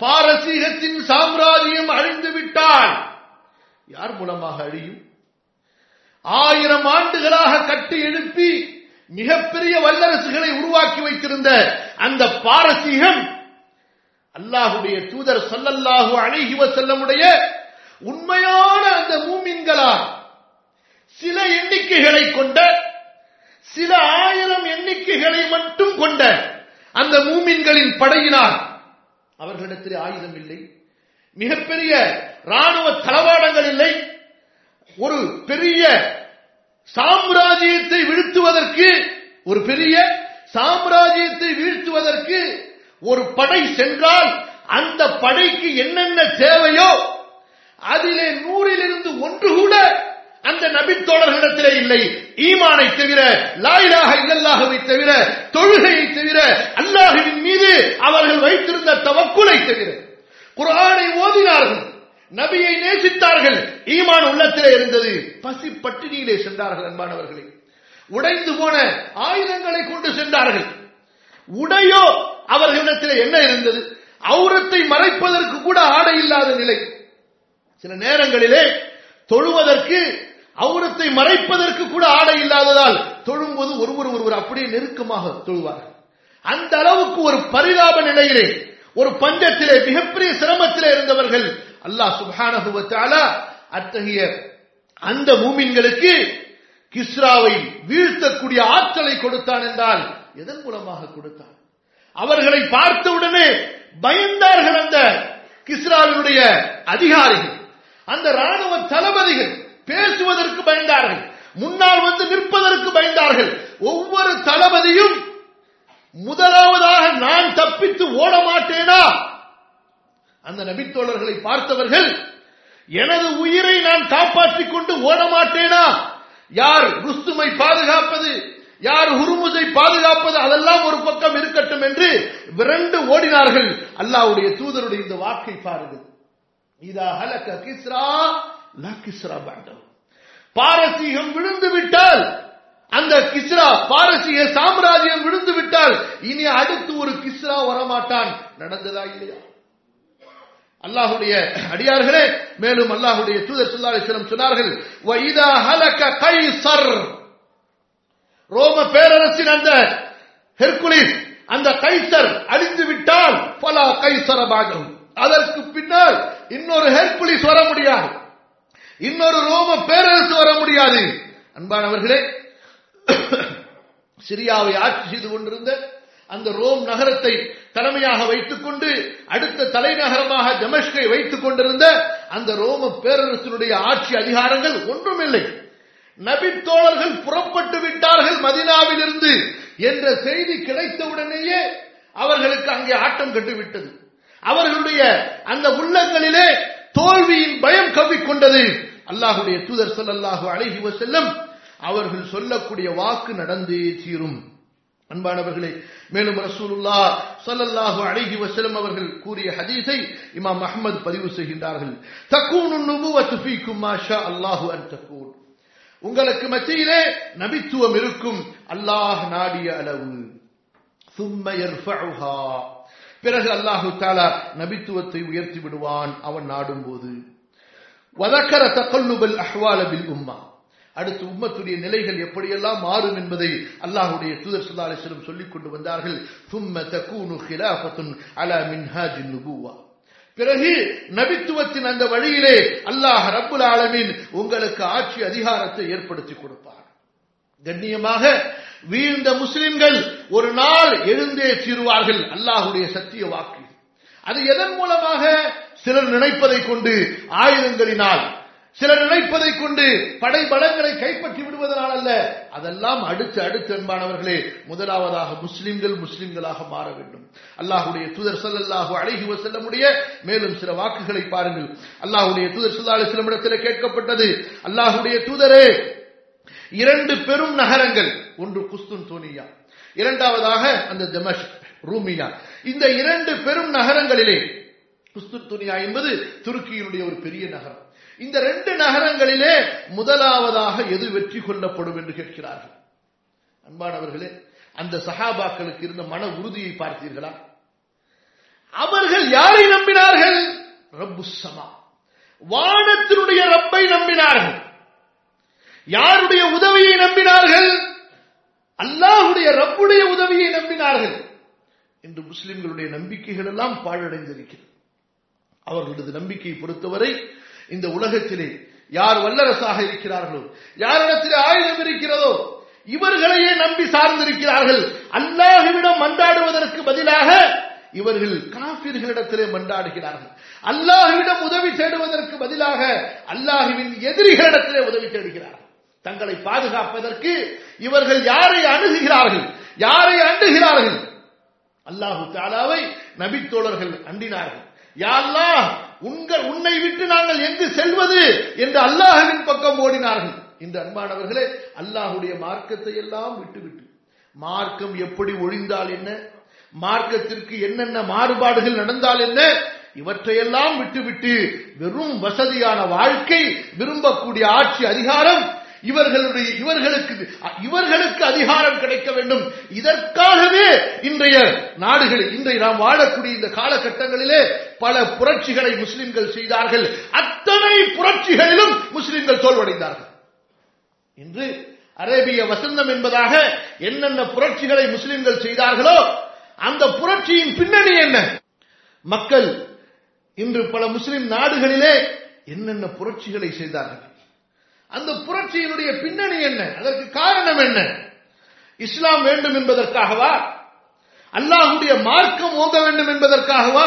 Speaker 1: பாரசீகத்தின் சாம்ராஜ்யம் அழிந்து விட்டால் யார் மூலமாக அழியும்? ஆயிரம் ஆண்டுகளாக கட்டி எழுப்பி மிகப்பெரிய வல்லரசுகளை உருவாக்கி வைத்திருந்த அந்த பாரசீகம் அல்லாஹுடைய தூதர் சொல்லல்லாஹு அழகிவ செல்லமுடைய உண்மையான அந்த மூமின்களால் சில எண்ணிக்கைகளை கொண்ட சில ஆயிரம் எண்ணிக்கைகளை மட்டும் கொண்ட அந்த மூமின்களின் படையினால் அவர்களிடத்தில் ஆயுதம் இல்லை. மிகப்பெரிய ராணுவ தளவாடங்கள் இல்லை. ஒரு பெரிய சாம்ராஜ்யத்தை வீழ்த்துவதற்கு ஒரு பெரிய சாம்ராஜ்யத்தை வீழ்த்துவதற்கு ஒரு படை சென்றால் அந்த படைக்கு என்னென்ன தேவையோ அதிலே நூறிலிருந்து ஒன்று கூட அந்த நபித்தோழர்களிடத்திலே இல்லை. ஈமானை தவிர லாயிலாக இல்லல்லாகவை தவிர தொழுகையை தவிர அல்லாஹுவின் மீது அவர்கள் வைத்திருந்த தவக்குலை தவிர. குரானை ஓதினார்கள். நபியை நேசித்தார்கள். ஈமான் உள்ளத்திலே இருந்தது. பசி பட்டினியிலே சென்றார்கள் அன்பானவர்களே. உடைந்து போன ஆயுதங்களை கொண்டு சென்றார்கள். உடையோ அவர்களிடத்தில் என்ன இருந்தது? அவுரத்தை மறைப்பதற்கு கூட ஆடை இல்லாத நிலை. சில நேரங்களிலே தொழுவதற்கு அவுரத்தை மறைப்பதற்கு கூட ஆடை இல்லாததால் தொழும்போது ஒருவர் ஒருவர் அப்படியே நெருக்கமாக தொழுவார்கள். அந்த அளவுக்கு ஒரு பரிதாப நிலையிலே ஒரு பஞ்சத்திலே மிகப்பெரிய சிரமத்திலே இருந்தவர்கள் அல்லாஹ் சுபானகுவத்தால அத்தகைய அந்த மூமின்களுக்கு கிஸ்ராவை வீழ்த்தக்கூடிய ஆற்றலை கொடுத்தான் என்றால் எதன் மூலமாக கொடுத்தான்? அவர்களை பார்த்தவுடனே பயந்தார்கள் அந்த கிஸ்ராவினுடைய அதிகாரிகள் அந்த ராணுவ தளபதிகள் பேசுவதற்கு பயந்தார்கள் முன்னால் வந்து நிற்பதற்கு பயந்தார்கள். ஒவ்வொரு தளபதியும் முதலாவதாக நான் தப்பித்து ஓட மாட்டேனா அந்த நபித்தோழர்களை பார்த்தவர்கள் எனது உயிரை நான் காப்பாற்றிக் கொண்டு ஓட மாட்டேனா யார் ருஸ்துமை பாதுகாப்பது? யார் உருமுசை பாதுகாப்பது? அதெல்லாம் ஒரு பக்கம் இருக்கட்டும் என்று விரண்டு ஓடினார்கள். அல்லாவுடைய தூதருடைய இந்த வாக்கை பாருங்கள் இதா ஹலக கிஸ்ரா லா கிஸ்ரா பாண்டவ் பாரசீகம் விழுந்து விட்டால் அந்த கிஸ்ரா பாரசீக சாம்ராஜ்யம் விழுந்து விட்டால் இனி அடுத்து ஒரு கிஸ்ரா வரமாட்டான். நடந்ததா இல்லையா? அல்லாஹுடைய அடியார்களே மேலும் அல்லாஹுடைய தூதர் ஸல்லல்லாஹு அலைஹி சொன்னார்கள் ரோம பேரரசின் அந்த ஹெர்குலிஸ் அந்த கைசர் அழிந்து விட்டால் பல கைசரமாகும் அதற்கு பின்னால் இன்னொரு ஹெர்குலிஸ் வர முடியாது. இன்னொரு ரோம பேரரசு வர முடியாது. அன்பானவர்களே சிரியாவை ஆட்சி செய்து கொண்டிருந்த அந்த ரோம் நகரத்தை தலைமையாக வைத்துக் கொண்டு அடுத்த தலைநகரமாக தமஷ்கை வைத்துக் கொண்டிருந்த அந்த ரோம பேரரசனுடைய ஆட்சி அதிகாரங்கள் ஒன்றுமில்லை. நபித்தோழர்கள் புறப்பட்டு விட்டார்கள் மதினாவிலிருந்து என்ற செய்தி கிடைத்தவுடனேயே அவர்களுக்கு அங்கே ஆட்டம் கட்டுவிட்டது. அவர்களுடைய அந்த உள்ளங்களிலே தோல்வியின் பயம் கவ்விக்கொண்டது. அல்லாஹுடைய தூதர் ஸல்லல்லாஹு அலைஹி செல்லும் அவர்கள் சொல்லக்கூடிய வாக்கு நடந்தே தீரும். அன்பானவர்களே மேலும் ரசூலுல்லா ஸல்லல்லாஹு அலைஹி வஸல்லம் அவர்கள் கூறிய ஹதீஸை இமாம் அஹ்மத் பதிவு செய்கின்றார்கள். தக்கூனு நுபுவத்து ஃபீக்கும் மா ஷா அல்லாஹு அன் தக்கூன் உங்களுக்கு மத்தியிலே நபித்துவம் இருக்கும் அல்லாஹ் நாடிய அளவு. சும்ம யர்ஃபஉஹா பிறகு அல்லாஹு தாலா நபித்துவத்தை உயர்த்தி விடுவான் அவன் நாடும் போது வதக்கர தகல்லுபல் அஹ்வால பில் உம்மா. அடுத்து உம்மத்துடைய நிலைகள் எப்படியெல்லாம் மாறும் என்பதை அல்லாஹுடைய தூதர் ஸல்லல்லாஹு அலைஹி சொல்லிக் கொண்டு வந்தார்கள். தும்ம தகூனு ஹிலாஃபத்துன் அலா மின்ஹாஜின் நுபுவா. பிறகு நபித்துவத்தின் அந்த வழியிலே அல்லாஹ் ரப்புல் ஆலமின் உங்களுக்கு ஆட்சி அதிகாரத்தை ஏற்படுத்தி கொடுப்பார். கண்ணியமாக வீழ்ந்த முஸ்லிம்கள் ஒரு நாள் எழுந்தே தீருவார்கள் அல்லாஹுடைய சத்திய வாக்கு. அது எதன் மூலமாக சிலர் நினைப்பதை கொண்டு ஆயுதங்களினால் சிலர் நினைப்பதை கொண்டு படை பலங்களை கைப்பற்றி விடுவதனால் அல்ல. அதெல்லாம் அடுத்து அடுத்து அன்பானவர்களே முதலாவதாக முஸ்லிம்கள் முஸ்லிம்களாக மாற வேண்டும். அல்லாஹுடைய தூதர் அழகிவர் செல்ல முடிய மேலும் சில வாக்குகளை பாருங்கள். அல்லாஹுடைய தூதர் ஸல்லல்லாஹு சில இடத்தில் கேட்கப்பட்டது அல்லாஹுடைய தூதரே இரண்டு பெரும் நகரங்கள் ஒன்று குஸ்துன் தோனியா இரண்டாவதாக அந்த ஜமஷ் ரூமியா. இந்த இரண்டு பெரும் நகரங்களிலே குஸ்துன் துனியா என்பது துருக்கியினுடைய ஒரு பெரிய நகரம். இந்த ரெண்டு நகரங்களிலே முதலாவதாக எது வெற்றி கொள்ளப்படும் என்று கேட்கிறார்கள். அன்பானவர்களே அந்த சஹாபாக்களுக்கு இருந்த மன உறுதியை பார்த்தீர்களா? அவர்கள் யாரை நம்பினார்கள்? ரப்பு சமா. வானத்தினுடைய ரப்பை நம்பினார்கள். யாருடைய உதவியை நம்பினார்கள்? அல்லாஹுடைய ரப்புடைய உதவியை நம்பினார்கள். இன்று முஸ்லிம்களுடைய நம்பிக்கைகள் எல்லாம் பாழடைந்திருக்கிறது. அவர்களது நம்பிக்கையை பொறுத்தவரை இந்த உலகத்திலே யார் வல்லரசாக இருக்கிறார்களோ யாரிடத்திலே ஆயுதம் இருக்கிறதோ இவர்களையே நம்பி சார்ந்திருக்கிறார்கள். அல்லாஹுவிடம் மன்றாடுவதற்கு பதிலாக இவர்கள் காபிர்களிடத்திலே மன்றாடுகிறார்கள். அல்லாஹுவிடம் உதவி தேடுவதற்கு பதிலாக அல்லாஹுவின் எதிரிகளிடத்திலே உதவி தேடுகிறார்கள் தங்களை பாதுகாப்பதற்கு இவர்கள் யாரை அணுகுகிறார்கள் யாரை அண்டுகிறார்கள்? அல்லாஹு தாலாவை நபித்தோழர்கள் அண்டினார்கள். யாழ்லா உங்கள் உன்னை விட்டு நாங்கள் எங்கு செல்வது என்று அல்லாஹவின் பக்கம் ஓடினார்கள். இந்த அன்பானவர்களே அல்லாஹுடைய மார்க்கத்தை எல்லாம் விட்டுவிட்டு மார்க்கம் எப்படி ஒழிந்தால் என்ன? மார்க்கத்திற்கு என்னென்ன மாறுபாடுகள் நடந்தால் என்ன? இவற்றையெல்லாம் விட்டுவிட்டு வெறும் வசதியான வாழ்க்கை விரும்பக்கூடிய ஆட்சி அதிகாரம் இவர்களுடைய இவர்களுக்கு இவர்களுக்கு அதிகாரம் கிடைக்க வேண்டும். இதற்காகவே இன்றைய நாடுகளில் இன்றைய நாம் வாழக்கூடிய இந்த காலகட்டங்களிலே பல புரட்சிகளை முஸ்லிம்கள் செய்தார்கள். அத்தனை புரட்சிகளிலும் முஸ்லிம்கள் தோல்வடைந்தார்கள். இன்று அரேபிய வசந்தம் என்பதாக என்னென்ன புரட்சிகளை முஸ்லிம்கள் செய்தார்களோ அந்த புரட்சியின் பின்னணி என்ன? மக்கள் இன்று பல முஸ்லிம் நாடுகளிலே என்னென்ன புரட்சிகளை செய்தார்கள்? அந்த புரட்சியினுடைய பின்னணி என்ன? அதற்கு காரணம் என்ன? இஸ்லாம் வேண்டும் என்பதற்காகவா? அல்லாஹுடைய மார்க்கம் ஓங்க வேண்டும் என்பதற்காகவா?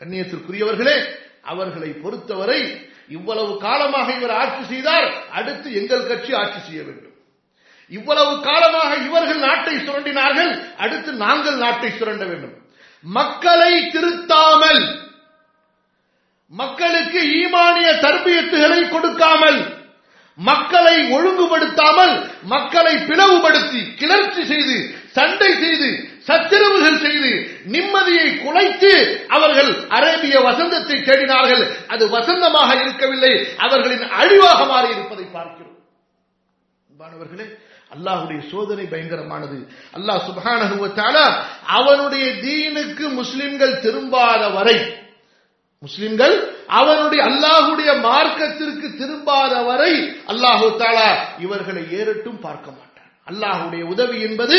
Speaker 1: கண்ணியத்திற்குரியவர்களே அவர்களை பொறுத்தவரை இவ்வளவு காலமாக இவர் ஆட்சி செய்தார் அடுத்து எங்கள் கட்சி ஆட்சி செய்ய வேண்டும். இவ்வளவு காலமாக இவர்கள் நாட்டை சுரண்டினார்கள் அடுத்து நாங்கள் நாட்டை சுரண்ட வேண்டும். மக்களை திருத்தாமல் மக்களுக்கு ஈமானிய தர்பியத்துகளை கொடுக்காமல் மக்களை ஒழுங்குபடுத்தாமல் மக்களை பிளவுபடுத்தி கிளர்ச்சி செய்து சண்டை செய்து சச்சரவுகள் செய்து நிம்மதியை குலைத்து அவர்கள் அரேபிய வசந்தத்தை தேடினார்கள். அது வசந்தமாக இருக்கவில்லை. அவர்களின் அழிவாக மாறி இருப்பதை பார்க்கிறோம். அன்பானவர்களே அல்லாஹுடைய சோதனை பயங்கரமானது. அல்லாஹ் சுபான அவனுடைய தீனுக்கு முஸ்லிம்கள் திரும்பாத வரை முஸ்லிம்கள் அவனுடைய அல்லாஹுடைய மார்க்கத்திற்கு திரும்பாத வரை அல்லாஹு தாலா இவர்களை ஏறட்டும் பார்க்க மாட்டான். அல்லாஹுடைய உதவி என்பது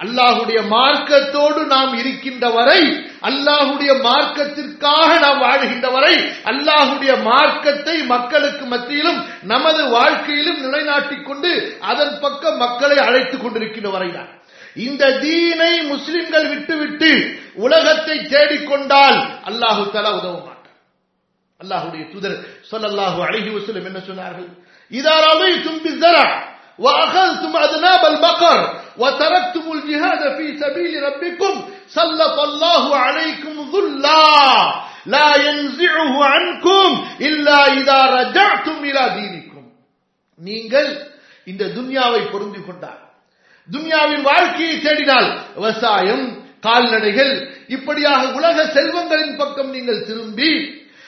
Speaker 1: அல்லாஹுடைய மார்க்கத்தோடு நாம் இருக்கின்ற வரை அல்லாஹுடைய மார்க்கத்திற்காக நாம் வாழ்கின்ற வரை அல்லாஹுடைய மார்க்கத்தை மக்களுக்கு மத்தியிலும் நமது வாழ்க்கையிலும் நிலைநாட்டிக் கொண்டு அதன் பக்கம் மக்களை அழைத்துக் கொண்டிருக்கின்ற வரைதான் இந்த தீனை முஸ்லிம்கள் விட்டுவிட்டு உலகத்தை தேடிக்கொண்டால் அல்லாஹு தலா உதவ மாட்டார் அல்லாஹுடைய தூதர் சொல்லல்லாஹு அழகி வசலம் என்ன சொன்னார்கள் இதாராவை தும்பி தரா وأخذتم أذناب البقر وتركتم الجهاد في سبيل ربكم سلط الله عليكم ذلا لا ينزعه عنكم إلا إذا رجعتم إلى دينكم நீங்கள் இந்த துன்யாவை பொருந்திக் கொண்டார் துன்யாவின் வாழ்க்கையை தேடினால் விவசாயம் கால்நடைகள் இப்படியாக உலக செல்வங்களின் பக்கம் நீங்கள் திரும்பி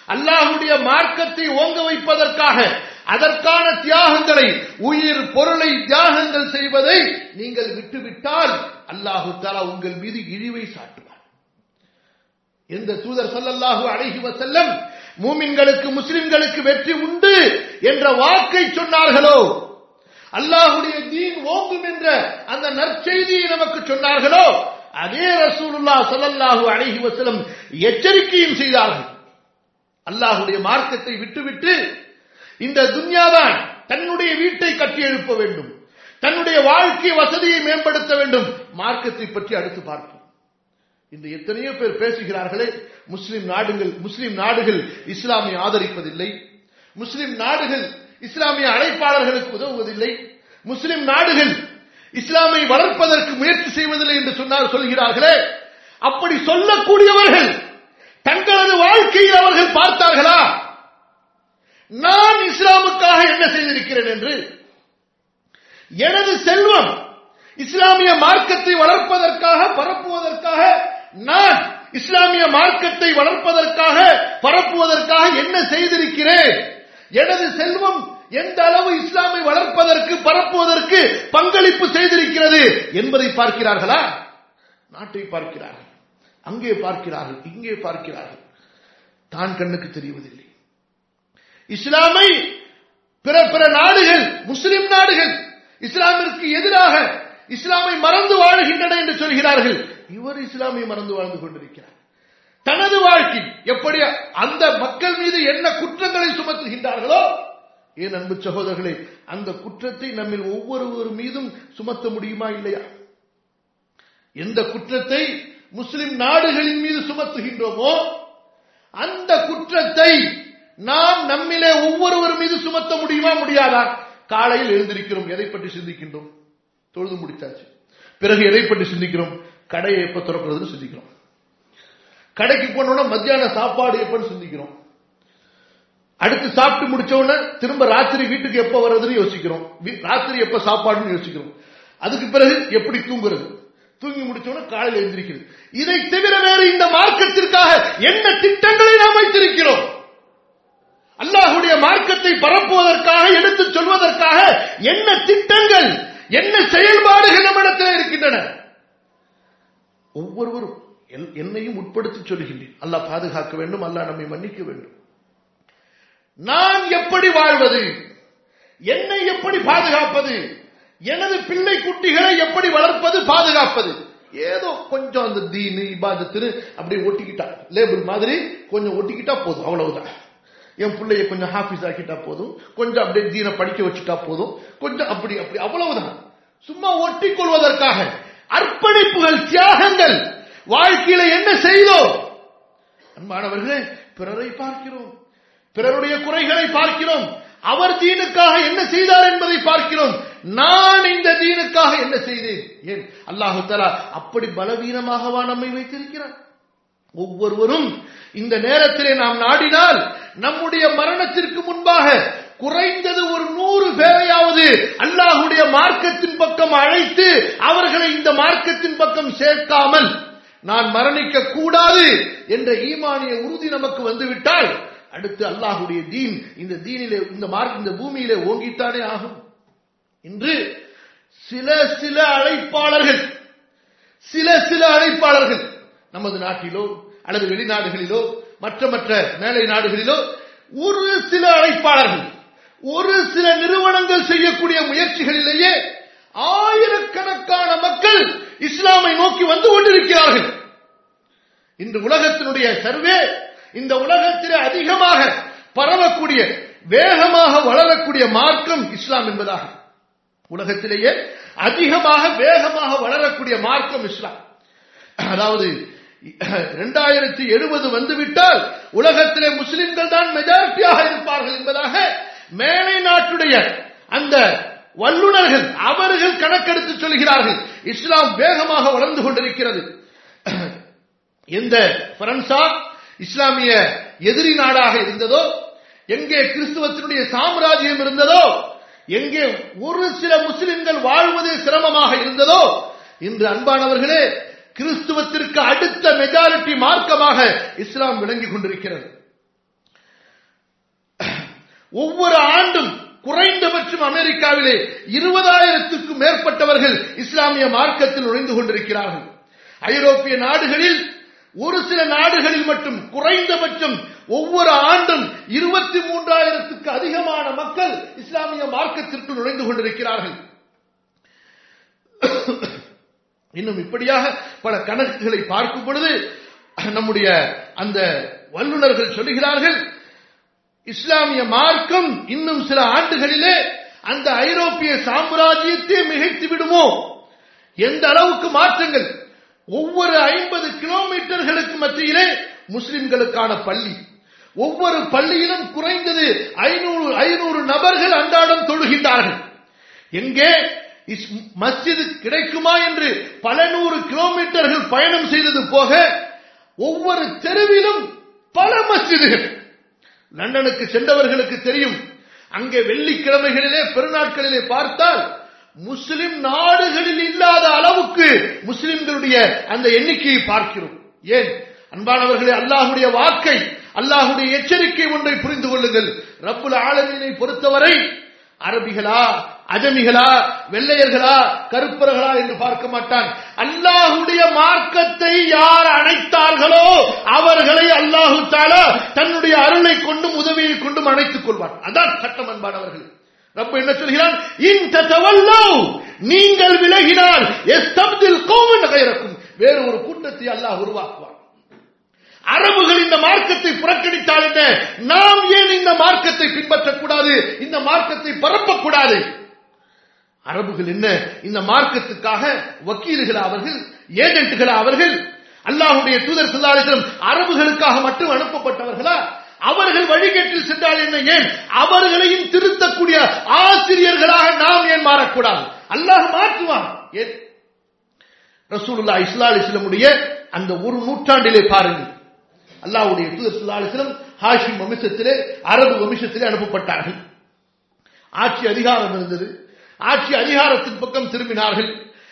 Speaker 1: அல்லாஹுடைய மார்க்கத்தை ஓங்க வைப்பதற்காக அதற்கான தியாகங்களை உயிர் பொருளை தியாகங்கள் செய்வதை நீங்கள் விட்டுவிட்டால் அல்லாஹு தாலா உங்கள் மீது இழிவை சாட்டுவார். எந்த தூதர் சொல்லல்லாஹு அழகி வசல்லம் மூமின்களுக்கு முஸ்லிம்களுக்கு வெற்றி உண்டு என்ற வாக்கை சொன்னார்களோ அல்லாஹுடைய தீன் ஓங்கும் என்ற அந்த நற்செய்தியை நமக்கு சொன்னார்களோ? அதே ரசூலுல்லா சொல்லல்லாஹு அழகி வசலம் எச்சரிக்கையும் செய்தார்கள். அல்லாஹுடைய மார்க்கத்தை விட்டுவிட்டு இந்த துன்யாதான் தன்னுடைய வீட்டை கட்டி எழுப்ப வேண்டும். தன்னுடைய வாழ்க்கை வசதியை மேம்படுத்த வேண்டும். மார்க்கத்தை பற்றி அடுத்து பார்ப்போம். இந்த எத்தனையோ பேர் பேசுகிறார்களே முஸ்லிம் நாடுகள் முஸ்லிம் நாடுகள் இஸ்லாமை ஆதரிப்பதில்லை. முஸ்லிம் நாடுகள் இஸ்லாமிய அழைப்பாளர்களுக்கு உதவுவதில்லை. முஸ்லிம் நாடுகள் இஸ்லாமை வளர்ப்பதற்கு முயற்சி செய்வதில்லை என்று சொன்னார் சொல்கிறார்களே அப்படி சொல்லக்கூடியவர்கள் தங்களது வாழ்க்கையில் அவர்கள் பார்த்தார்களா? நான் இஸ்லாமுக்காக என்ன செய்திருக்கிறேன் என்று எனது செல்வம் இஸ்லாமிய மார்க்கத்தை வளர்ப்பதற்காக பரப்புவதற்காக நான் இஸ்லாமிய மார்க்கத்தை வளர்ப்பதற்காக பரப்புவதற்காக என்ன செய்திருக்கிறேன்? எனது செல்வம் எந்த அளவு இஸ்லாமை வளர்ப்பதற்கு பரப்புவதற்கு பங்களிப்பு செய்திருக்கிறது என்பதை பார்க்கிறார்களா? நாட்டை பார்க்கிறார்கள். அங்கே பார்க்கிறார்கள் இங்கே பார்க்கிறார்கள். தான் கண்ணுக்கு தெரிவதில்லை. இஸ்லாமை பிற பிற நாடுகள் முஸ்லிம் நாடுகள் இஸ்லாமிற்கு எதிராக இஸ்லாமை மறந்து வாழுகின்றன என்று சொல்கிறார்கள். இவர் இஸ்லாமை மறந்து வாழ்ந்து கொண்டிருக்கிறார். தனது வாழ்க்கை எப்படி அந்த மக்கள் மீது என்ன குற்றங்களை சுமத்துகின்றார்களோ ஏன் அன்பு சகோதரர்களே அந்த குற்றத்தை நம்மில் ஒவ்வொருவர் மீதும் சுமத்த முடியுமா இல்லையா? எந்த குற்றத்தை முஸ்லிம் நாடுகளின் மீது சுமத்துகின்றோமோ அந்த குற்றத்தை நாம் நம்மிலே ஒவ்வொருவர் மீது சுமத்த முடியுமா முடியாதா? காலையில் எழுந்திருக்கிறோம் எதை பற்றி சிந்திக்கின்றோம்? தொழுது முடிச்சாச்சு. பிறகு எதை பற்றி சிந்திக்கிறோம்? கடையை எப்ப திறக்கிறதுன்னு சிந்திக்கிறோம். கடைக்கு போனோம்னா மத்தியான சாப்பாடு எப்பன்னு சிந்திக்கிறோம். அடுத்து சாப்பிட்டு முடிச்ச உடனே திரும்ப ராத்திரி வீட்டுக்கு எப்ப வர்றதுன்னு யோசிக்கிறோம். ராத்திரி எப்ப சாப்பாடுன்னு யோசிக்கிறோம். அதுக்கு பிறகு எப்படி தூங்குறது? தூங்கி முடிச்சோன்னு காலையில் எழுந்திருக்கிறது இதை தவிர வேறு இந்த மார்க்கத்திற்காக என்ன திட்டங்களை நாம் வைத்திருக்கிறோம்? அல்லாஹுடைய மார்க்கத்தை பரப்புவதற்காக எடுத்து சொல்வதற்காக என்ன திட்டங்கள் என்ன செயல்பாடுகள் நம்மிடத்தில் இருக்கின்றன? ஒவ்வொருவரும் என்னையும் உட்படுத்தி சொல்லுகின்றேன் அல்லாஹ் பாதுகாக்க வேண்டும் அல்லாஹ் நம்மை மன்னிக்க வேண்டும். நான் எப்படி வாழ்வது? என்னை எப்படி பாதுகாப்பது? எனது பிள்ளை குட்டிகளை எப்படி வளர்ப்பது பாதுகாப்பது? ஏதோ கொஞ்சம் அந்த தீனு இபாதத்துன்னு அப்படியே ஒட்டிக்கிட்டா லேபிள் மாதிரி கொஞ்சம் ஒட்டிக்கிட்டா போதும் அவ்வளவுதான். என் பிள்ளைய கொஞ்சம் ஹாஃபிஸ் ஆக்கிட்டா போதும் கொஞ்சம் அப்படியே தீனை படிக்க வச்சுட்டா போதும் கொஞ்சம் அப்படி அப்படி அவ்வளவுதான். சும்மா ஒட்டி கொள்வதற்காக அர்ப்பணிப்புகள் தியாகங்கள் வாழ்க்கையில என்ன செய்தோம் அன்பானவர்களே பிறரை பார்க்கிறோம். பிறருடைய குறைகளை பார்க்கிறோம். அவர் தீனுக்காக என்ன செய்தார் என்பதை பார்க்கிறோம். நான் இந்த தீனுக்காக என்ன செய்தேன்? ஏன்? அல்லாஹு தலா அப்படி பலவீனமாகவா நம்மை வைத்திருக்கிறார். ஒவ்வொருவரும் இந்த நேரத்திலே நாம் நாடினால் நம்முடைய மரணத்திற்கு முன்பாக குறைந்தது ஒரு நூறு பேரையாவது அல்லாஹுடைய மார்க்கத்தின் பக்கம் அழைத்து அவர்களை இந்த மார்க்கத்தின் பக்கம் சேர்க்காமல் நான் மரணிக்க கூடாது என்ற ஈமானிய உறுதி நமக்கு வந்துவிட்டால் அடுத்து அல்லாஹுடைய தீன் இந்த தீனிலே இந்த மார்க் இந்த பூமியிலே ஓங்கித்தானே ஆகும். இன்று சில சில அழைப்பாளர்கள் சில சில அழைப்பாளர்கள் நமது நாட்டிலோ அல்லது வெளிநாடுகளிலோ மற்ற மற்ற மேலை நாடுகளிலோ ஒரு சில அழைப்பாளர்கள் ஒரு சில நிறுவனங்கள் செய்யக்கூடிய முயற்சிகளிலேயே ஆயிரக்கணக்கான மக்கள் இஸ்லாமை நோக்கி வந்து கொண்டிருக்கிறார்கள். இன்று உலகத்தினுடைய சர்வே இந்த உலகத்திலே அதிகமாக பரவக்கூடிய வேகமாக வளரக்கூடிய மார்க்கம் இஸ்லாம் என்பதாக. உலகத்திலேயே அதிகமாக வேகமாக வளரக்கூடிய மார்க்கம் இஸ்லாம். அதாவது இரண்டாயிரத்தி எழுபது வந்துவிட்டால் உலகத்திலே முஸ்லிம்கள் தான் மெஜாரிட்டியாக இருப்பார்கள் என்பதாக மேலை நாட்டுடைய அந்த வல்லுநர்கள் அவர்கள் கணக்கெடுத்து சொல்கிறார்கள். இஸ்லாம் வேகமாக வளர்ந்து கொண்டிருக்கிறது. எந்த பிரான்சா இஸ்லாமிய எதிரி நாடாக இருந்ததோ எங்கே கிறிஸ்துவத்தினுடைய சாம்ராஜ்யம் இருந்ததோ எங்கே ஒரு சில முஸ்லிம்கள் வாழ்வதே சிரமமாக இருந்ததோ இன்று அன்பானவர்களே கிறிஸ்துவத்திற்கு அடுத்த மெஜாரிட்டி மார்க்கமாக இஸ்லாம் விளங்கிக் கொண்டிருக்கிறது. ஒவ்வொரு ஆண்டும் குறைந்தபட்சம் அமெரிக்காவிலே இருபதாயிரத்துக்கும் மேற்பட்டவர்கள் இஸ்லாமிய மார்க்கத்தில் நுழைந்து கொண்டிருக்கிறார்கள். ஐரோப்பிய நாடுகளில் ஒரு சில நாடுகளில் மட்டும் குறைந்தபட்சம் ஒவ்வொரு ஆண்டும் இருபத்தி மூன்றாயிரத்துக்கு அதிகமான மக்கள் இஸ்லாமிய மார்க்கத்திற்கு நுழைந்து கொண்டிருக்கிறார்கள். இன்னும் இப்படியாக பல கணக்குகளை பார்க்கும் பொழுது நம்முடைய அந்த வல்லுநர்கள் சொல்லுகிறார்கள் இஸ்லாமிய மார்க்கம் இன்னும் சில ஆண்டுகளிலே அந்த ஐரோப்பிய சாம்ராஜ்யத்தை மிகைத்து விடுமோ? எந்த அளவுக்கு மாற்றங்கள்? ஒவ்வொரு ஐம்பது கிலோமீட்டர்களுக்கு மத்தியிலே முஸ்லிம்களுக்கான பள்ளி. ஒவ்வொரு பள்ளியிலும் குறைந்தது ஐநூறு ஐநூறு நபர்கள் அன்றாடம் தொழுகின்றார்கள். எங்கே? மஸ்ஜிது கிடைக்குமா என்று பல நூறு கிலோமீட்டர்கள் பயணம் செய்தது போக ஒவ்வொரு தெருவிலும் பல மஸ்ஜிதுகள். லண்டனுக்கு சென்றவர்களுக்கு தெரியும். அங்கே வெள்ளிக்கிழமைகளிலே பெருநாட்களிலே பார்த்தால் முஸ்லிம் நாடுகளில் இல்லாத அளவுக்கு முஸ்லிம்களுடைய அந்த எண்ணிக்கையை பார்க்கிறோம். ஏன்? அன்பானவர்களே அல்லாஹுடைய வாக்கை அல்லாஹுடைய எச்சரிக்கை ஒன்றை புரிந்து கொள்ளுங்கள். ரப்புல் ஆலமீனை பொறுத்தவரை அரபிகளா அஜமிகளா வெள்ளையர்களா கருப்பர்களா என்று பார்க்க மாட்டான். அல்லாஹுடைய மார்க்கத்தை யார் அணைத்தார்களோ அவர்களை அல்லாஹு தாலா தன்னுடைய அருளை கொண்டும் உதவியை கொண்டும் அணைத்துக் கொள்வான். அதான் சட்டம் அன்பானவர்கள் ரப்ப என்ன சொல்கிறான்? இந்த நீங்கள் விலகினால் எஸ்தப்தில் கோவன் நகைரக்கும் வேறு ஒரு கூட்டத்தை அல்லாஹ் உருவாக்குவான். அரபுகள் இந்த மார்க்கத்தை புறக்கணித்தால் என்ன? நாம் ஏன் இந்த மார்க்கத்தை பின்பற்றக்கூடாது? இந்த மார்க்கத்தை பரப்பக்கூடாது? அரபுகள் என்ன? இந்த மார்க்கத்துக்காக வக்கீல்கள் அவர்கள் ஏஜென்ட்டுகள் அவர்கள் அல்லாஹுடைய தூதர் சுல்லாலிசம் அரபுகளுக்காக மட்டும் அனுப்பப்பட்டவர்களா? அவர்கள் வழிகேட்டில் சென்றால் என்ன ஏன்? அவர்களையும் திருத்தக்கூடிய ஆசிரியர்களாக நாம் ஏன் மாறக்கூடாது? அல்லாஹ் மாற்றுவான். ஏன் ரசூலுல்லா இஸ்லா அலிஸ்லமுடைய அந்த ஒரு நூற்றாண்டிலே பாருங்கள். அல்லாஹ்வுடைய தூதர் சுல்லா அலிஸ்லம் ஹாஷிம் வம்சத்திலே அரபு வம்சத்திலே அனுப்பப்பட்டார்கள். ஆட்சி அதிகாரம் இருந்தது. ஆட்சி அதிகாரத்தின் பக்கம் திரும்பினார்கள்.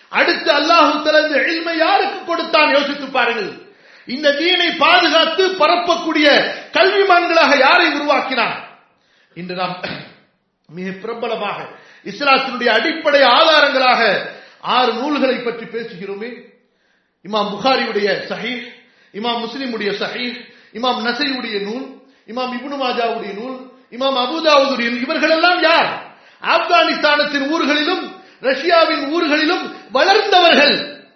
Speaker 1: அடுத்து அல்லாஹு தலந்து எளிமை யாருக்கு கொடுத்தான்? யோசித்து பாருங்கள். இந்த தீனை பாதுகாத்து பரப்பக்கூடிய கல்விமான்களாக யாரை உருவாக்கினார்? இன்று நாம் மிக பிரபலமாக இஸ்லாத்தினுடைய அடிப்படை ஆதாரங்களாக ஆறு நூல்களை பற்றி பேசுகிறோமே. இமாம் புகாரியுடைய சஹீஹ் இமாம் முஸ்லிமுடைய சஹீஹ் இமாம் நசையுடைய நூல் இமாம் இபுனு மாஜாவுடைய நூல் இமாம் அபுதாவுடைய இவர்களெல்லாம் இவர்கள் எல்லாம் யார்? ஆப்கானிஸ்தானத்தின் ஊர்களிலும் ரஷ்யாவின் ஊர்களிலும் வளர்ந்தவர்கள்.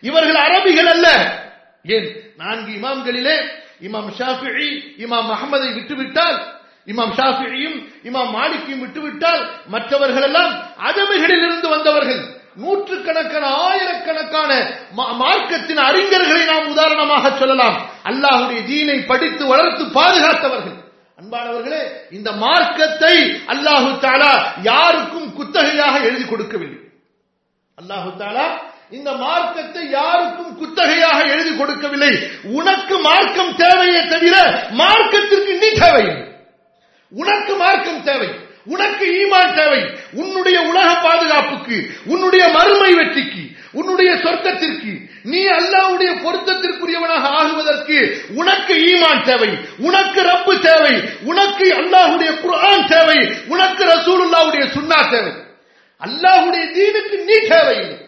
Speaker 1: இவர்கள் அரபிகள் அல்ல. ஏன்? நான்கு இமாம்களிலே இமாம் ஷாஃபி இமாம் அகமதை விட்டுவிட்டால் இமாம் ஷாஃபியும் இமாம் மாலிக்கையும் விட்டுவிட்டால் மற்றவர்கள் எல்லாம் அஜமிகளில் இருந்து வந்தவர்கள். நூற்றுக்கணக்கான ஆயிரக்கணக்கான மார்க்கத்தின் அறிஞர்களை நாம் உதாரணமாக சொல்லலாம். அல்லாஹுடைய தீனை படித்து வளர்த்து பாதுகாத்தவர்கள். அன்பானவர்களே இந்த மார்க்கத்தை அல்லாஹு தாலா யாருக்கும் குத்தகையாக எழுதி கொடுக்கவில்லை. அல்லாஹு தாலா இந்த மார்க்கத்தை யாருக்கும் குத்தகையாக எழுதி கொடுக்கவில்லை. உனக்கு மார்க்கம் தேவையே தவிர மார்க்கத்திற்கு நீ தேவையில்லை. உனக்கு மார்க்கம் தேவை உனக்கு ஈமான் தேவை. உன்னுடைய உலக பாதுகாப்புக்கு உன்னுடைய மறுமை வெற்றிக்கு உன்னுடைய சொர்க்கத்திற்கு நீ அல்லாவுடைய பொருத்தத்திற்குரியவனாக ஆகுவதற்கு உனக்கு ஈமான் தேவை உனக்கு ரப்பு தேவை உனக்கு அல்லாஹுடைய குரான் தேவை உனக்கு ரசூலுல்லாவுடைய சுண்ணா தேவை. அல்லாஹுடைய தீனுக்கு நீ தேவையில்லை.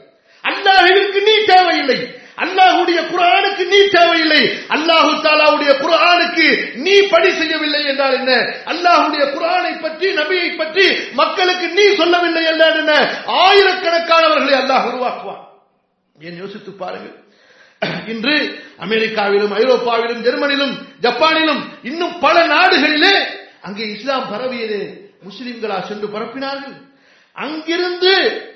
Speaker 1: அல்லாஹிற்கு நீ தேவையில்லை. அல்லாஹுடைய குரானுக்கு நீ தேவையில்லை. அல்லாஹு தாலாவுடைய குரானுக்கு நீ படி செய்யவில்லை என்றால் என்ன? அல்லாஹுடைய குரானை பற்றி நபியை பற்றி மக்களுக்கு நீ சொல்லவில்லை என்றால் என்ன? ஆயிரக்கணக்கானவர்களை அல்லாஹ் உருவாக்குவான். ஏன் யோசித்து பாருங்கள். இன்று அமெரிக்காவிலும் ஐரோப்பாவிலும் ஜெர்மனிலும் ஜப்பானிலும் இன்னும் பல நாடுகளிலே அங்கே இஸ்லாம் பரவியது. முஸ்லிம்களா சென்று பரப்பினார்கள். அங்கிருந்து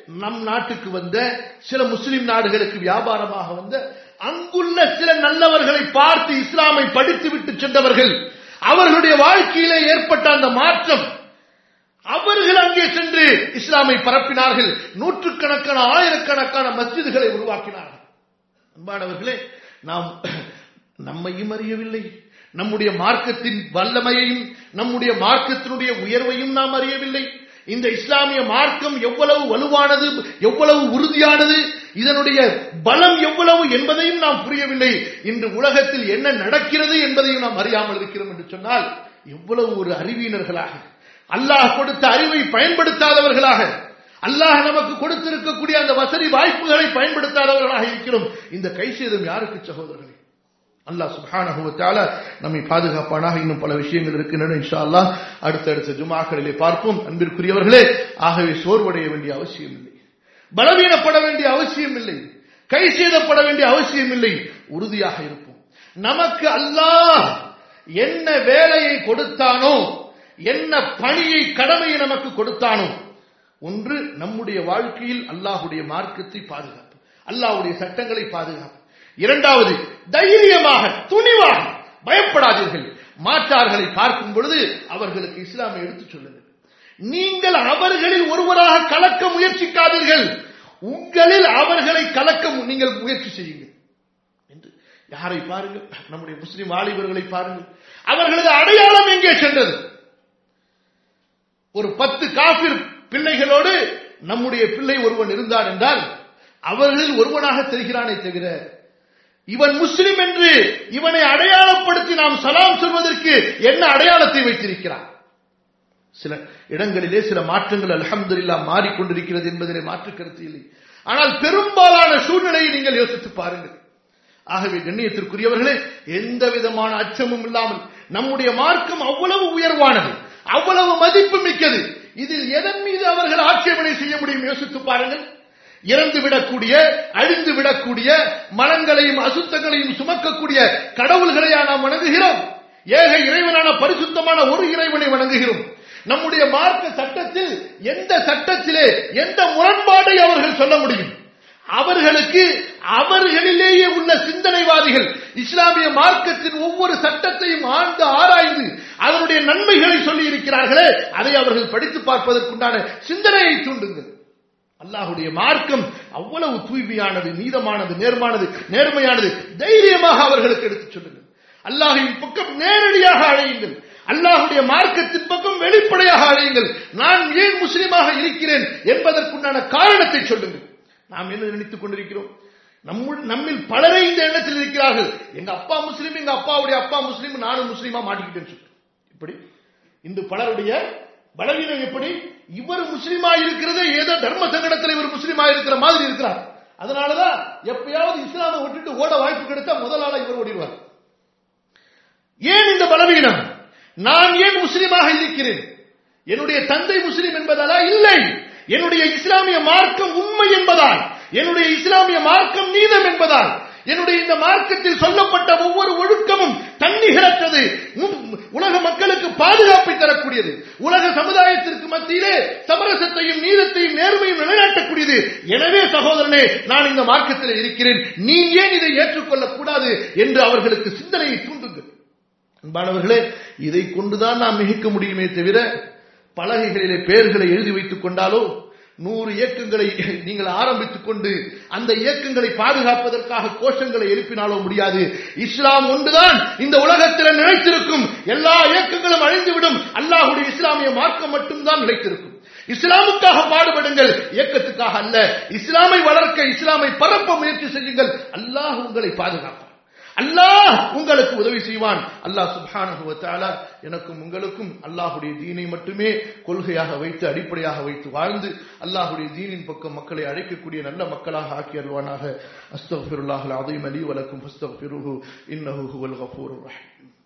Speaker 1: நம் நாட்டுக்கு வந்த சில முஸ்லிம் நாடுகளுக்கு வியாபாரமாக வந்த அங்குள்ள சில நல்லவர்களை பார்த்து இஸ்லாமை படித்து விட்டு சென்றவர்கள் அவர்களுடைய வாழ்க்கையிலே ஏற்பட்ட அந்த மாற்றம் அவர்கள் அங்கே சென்று இஸ்லாமை பரப்பினார்கள். நூற்றுக்கணக்கான ஆயிரக்கணக்கான மஸ்ஜிதுகளை உருவாக்கினார்கள். அன்பானவர்களே நாம் நம்மையும் அறியவில்லை. நம்முடைய மார்க்கத்தின் வல்லமையையும் நம்முடைய மார்க்கத்தினுடைய உயர்வையும் நாம் அறியவில்லை. இந்த இஸ்லாமிய மார்க்கம் எவ்வளவு வலுவானது எவ்வளவு உறுதியானது இதனுடைய பலம் எவ்வளவு என்பதையும் நாம் புரியவில்லை. இன்று உலகத்தில் என்ன நடக்கிறது என்பதையும் நாம் அறியாமல் இருக்கிறோம் என்று சொன்னால் எவ்வளவு ஒரு அறிவியினர்களாக அல்லாஹ் கொடுத்த அறிவை பயன்படுத்தாதவர்களாக அல்லாஹ் நமக்கு கொடுத்திருக்கக்கூடிய அந்த வசதி வாய்ப்புகளை பயன்படுத்தாதவர்களாக இருக்கிறோம். இந்த கை சேதம் யாருக்கு சகோதரர்களே அல்லாஹ் சுபானகுவத்தால நம்மை பாதுகாப்பானாக இன்னும் பல விஷயங்கள் இருக்கின்றன இன்ஷா அல்லாஹ் அடுத்தடுத்த ஜுமாக்களிலே பார்ப்போம். அன்பிற்குரியவர்களே ஆகவே சோர்வடைய வேண்டிய அவசியம் இல்லை பலவீனப்பட வேண்டிய அவசியம் இல்லை கை செய்தப்பட வேண்டிய அவசியம் இல்லை உறுதியாக இருப்போம். நமக்கு அல்லாஹ் என்ன வேலையை கொடுத்தானோ என்ன பணியை கடமையை நமக்கு கொடுத்தானோ ஒன்று நம்முடைய வாழ்க்கையில் அல்லாஹுடைய மார்க்கத்தை பாதுகாப்பு அல்லாஹுடைய சட்டங்களை பாதுகாப்பு. இரண்டாவது தைரியமாக துணிவாக பயப்படாதீர்கள். மாற்றார்களை பார்க்கும் பொழுது அவர்களுக்கு இஸ்லாமை எடுத்துச் சொல்லுங்கள். நீங்கள் அவர்களில் ஒருவராக கலக்க முயற்சிக்காதீர்கள். உங்களில் அவர்களை கலக்க நீங்கள் முயற்சி செய்யுங்கள். என்று யாரை பாருங்கள்? நம்முடைய முஸ்லிம் வாலிபர்களை பாருங்கள். அவர்களது அடையாளம் எங்கே சென்றது? ஒரு பத்து காபிர் பிள்ளைகளோடு நம்முடைய பிள்ளை ஒருவன் இருந்தான் என்றால் அவர்களில் ஒருவனாக தெரிகிறானே தவிர இவன் முஸ்லிம் என்று இவனை அடையாளப்படுத்தி நாம் சலாம் சொல்வதற்கு என்ன அடையாளத்தை வைத்திருக்கிறான்? சில இடங்களிலே சில மாற்றங்கள் அலமதுல்லா மாறிக்கொண்டிருக்கிறது என்பதிலே மாற்று கருத்து இல்லை. ஆனால் பெரும்பாலான சூழ்நிலையை நீங்கள் யோசித்து பாருங்கள். ஆகவே கண்ணியத்திற்குரியவர்களே எந்த விதமான அச்சமும் இல்லாமல் நம்முடைய மார்க்கம் அவ்வளவு உயர்வானது. அவ்வளவு மதிப்பு மிக்கது. இதில் எதன் மீது அவர்கள் ஆட்சேபனை செய்ய முடியும்? யோசித்து பாருங்கள். இறந்து விடக்கூடிய அழிந்து விடக்கூடிய மனங்களையும் அசுத்தங்களையும் சுமக்கக்கூடிய கடவுள்களையா நாம் வணங்குகிறோம். ஏக இறைவனான பரிசுத்தமான ஒரு இறைவனை வணங்குகிறோம். நம்முடைய மார்க்க சட்டத்தில் எந்த சட்டத்திலே எந்த முரண்பாடை அவர்கள் சொல்ல முடியும்? அவர்களுக்கு அவர்களிலேயே உள்ள சிந்தனைவாதிகள் இஸ்லாமிய மார்க்கத்தின் ஒவ்வொரு சட்டத்தையும் ஆழ்ந்து ஆராய்ந்து அதனுடைய நன்மைகளை சொல்லி இருக்கிறார்களே அதை அவர்கள் படித்து பார்ப்பதற்குண்டான சிந்தனையை தூண்டுங்கள். அல்லாஹுடைய மார்க்கம் அவ்வளவு தூய்மையானது நீதமானது நேர்மானது நேர்மையானது. தைரியமாக அவர்களுக்கு எடுத்துச் சொல்லுங்கள். அல்லாஹின் பக்கம் நேரடியாக அழையுங்கள். அல்லாஹுடைய மார்க்கத்தின் பக்கம் வெளிப்படையாக அழையுங்கள். நான் ஏன் முஸ்லீமாக இருக்கிறேன் என்பதற்குண்டான காரணத்தை சொல்லுங்கள். நாம் என்ன நினைத்துக் கொண்டிருக்கிறோம்? நம்ம நம்மில் பலரை இந்த எண்ணத்தில் இருக்கிறார்கள். எங்க அப்பா முஸ்லீம் எங்க அப்பாவுடைய அப்பா முஸ்லீம் நானும் முஸ்லீமா மாட்டிக்கிட்டேன்னு சொல்லி இப்படி இந்த பலருடைய பலவீனம் எப்படி? இவர் முஸ்லீமா இருக்கிறதே ஏதோ தர்ம சங்கடத்தில் இவர் முஸ்லீமா இருக்கிற மாதிரி இருக்கிறார். அதனாலதான் எப்பயாவது இஸ்லாமை விட்டுட்டு ஓட வாய்ப்பு கிடைத்தா முதலாள இவர் ஓடிடுவார். ஏன் இந்த பலவீனம்? நான் ஏன் முஸ்லீமாக இருக்கிறேன்? என்னுடைய தந்தை முஸ்லீம் என்பதாலா? இல்லை. என்னுடைய இஸ்லாமிய மார்க்கம் உண்மை என்பதால் என்னுடைய இஸ்லாமிய மார்க்கம் நீதம் என்பதால் என்னுடைய இந்த மார்க்கத்தில் சொல்லப்பட்ட ஒவ்வொரு ஒழுக்கமும் தன்னிகரற்றது உலக மக்களுக்கு பாதுகாப்பை தரக்கூடியது உலக சமுதாயத்திற்கு மத்தியிலே சமரசத்தையும் நீதத்தையும் நேர்மையும் நிலைநாட்டக்கூடியது. எனவே சகோதரனே நான் இந்த மார்க்கத்தில் இருக்கிறேன். நீ ஏன் இதை ஏற்றுக்கொள்ளக் கூடாது என்று அவர்களுக்கு சிந்தனையை தூண்டுங்கள். அன்பானவர்களே இதை கொண்டுதான் நாம் மிகிக்க முடியுமே தவிர பலகைகளிலே பெயர்களை எழுதி வைத்துக் கொண்டாலோ நூறு இயக்கங்களை நீங்கள் ஆரம்பித்துக் கொண்டு அந்த இயக்கங்களை பாதுகாப்பதற்காக கோஷங்களை எழுப்பினாலோ முடியாது. இஸ்லாம் ஒன்றுதான். இந்த உலகத்தில் நிலைத்திருக்கும். எல்லா இயக்கங்களும் அழிந்துவிடும். அல்லாஹுடைய இஸ்லாமிய மார்க்கம் மட்டும்தான் நிலைத்திருக்கும். இஸ்லாமுக்காக பாடுபடுங்கள். இயக்கத்துக்காக அல்ல. இஸ்லாமை வளர்க்க இஸ்லாமை பரப்ப முயற்சி செய்யுங்கள். அல்லாஹ் உங்களை பாதுகாப்பார் அல்லாஹ் உங்களுக்கு உதவி செய்வான். அல்லாஹ் சுப்ஹானஹு எனக்கும் உங்களுக்கும் அல்லாஹுடைய தீனை மட்டுமே கொள்கையாக வைத்து அடிப்படையாக வைத்து வாழ்ந்து அல்லாஹுடைய தீனின் பக்கம் மக்களை அழைக்கக்கூடிய நல்ல மக்களாக ஆக்கி அல்வானாக அஸ்தக்ஃபிருல்லாஹல் அதையும் அலி வலக்கும் ஃபஸ்தக்ஃபிருஹு இன்னஹு ஹுவல் கஃபூருர் ரஹீம்.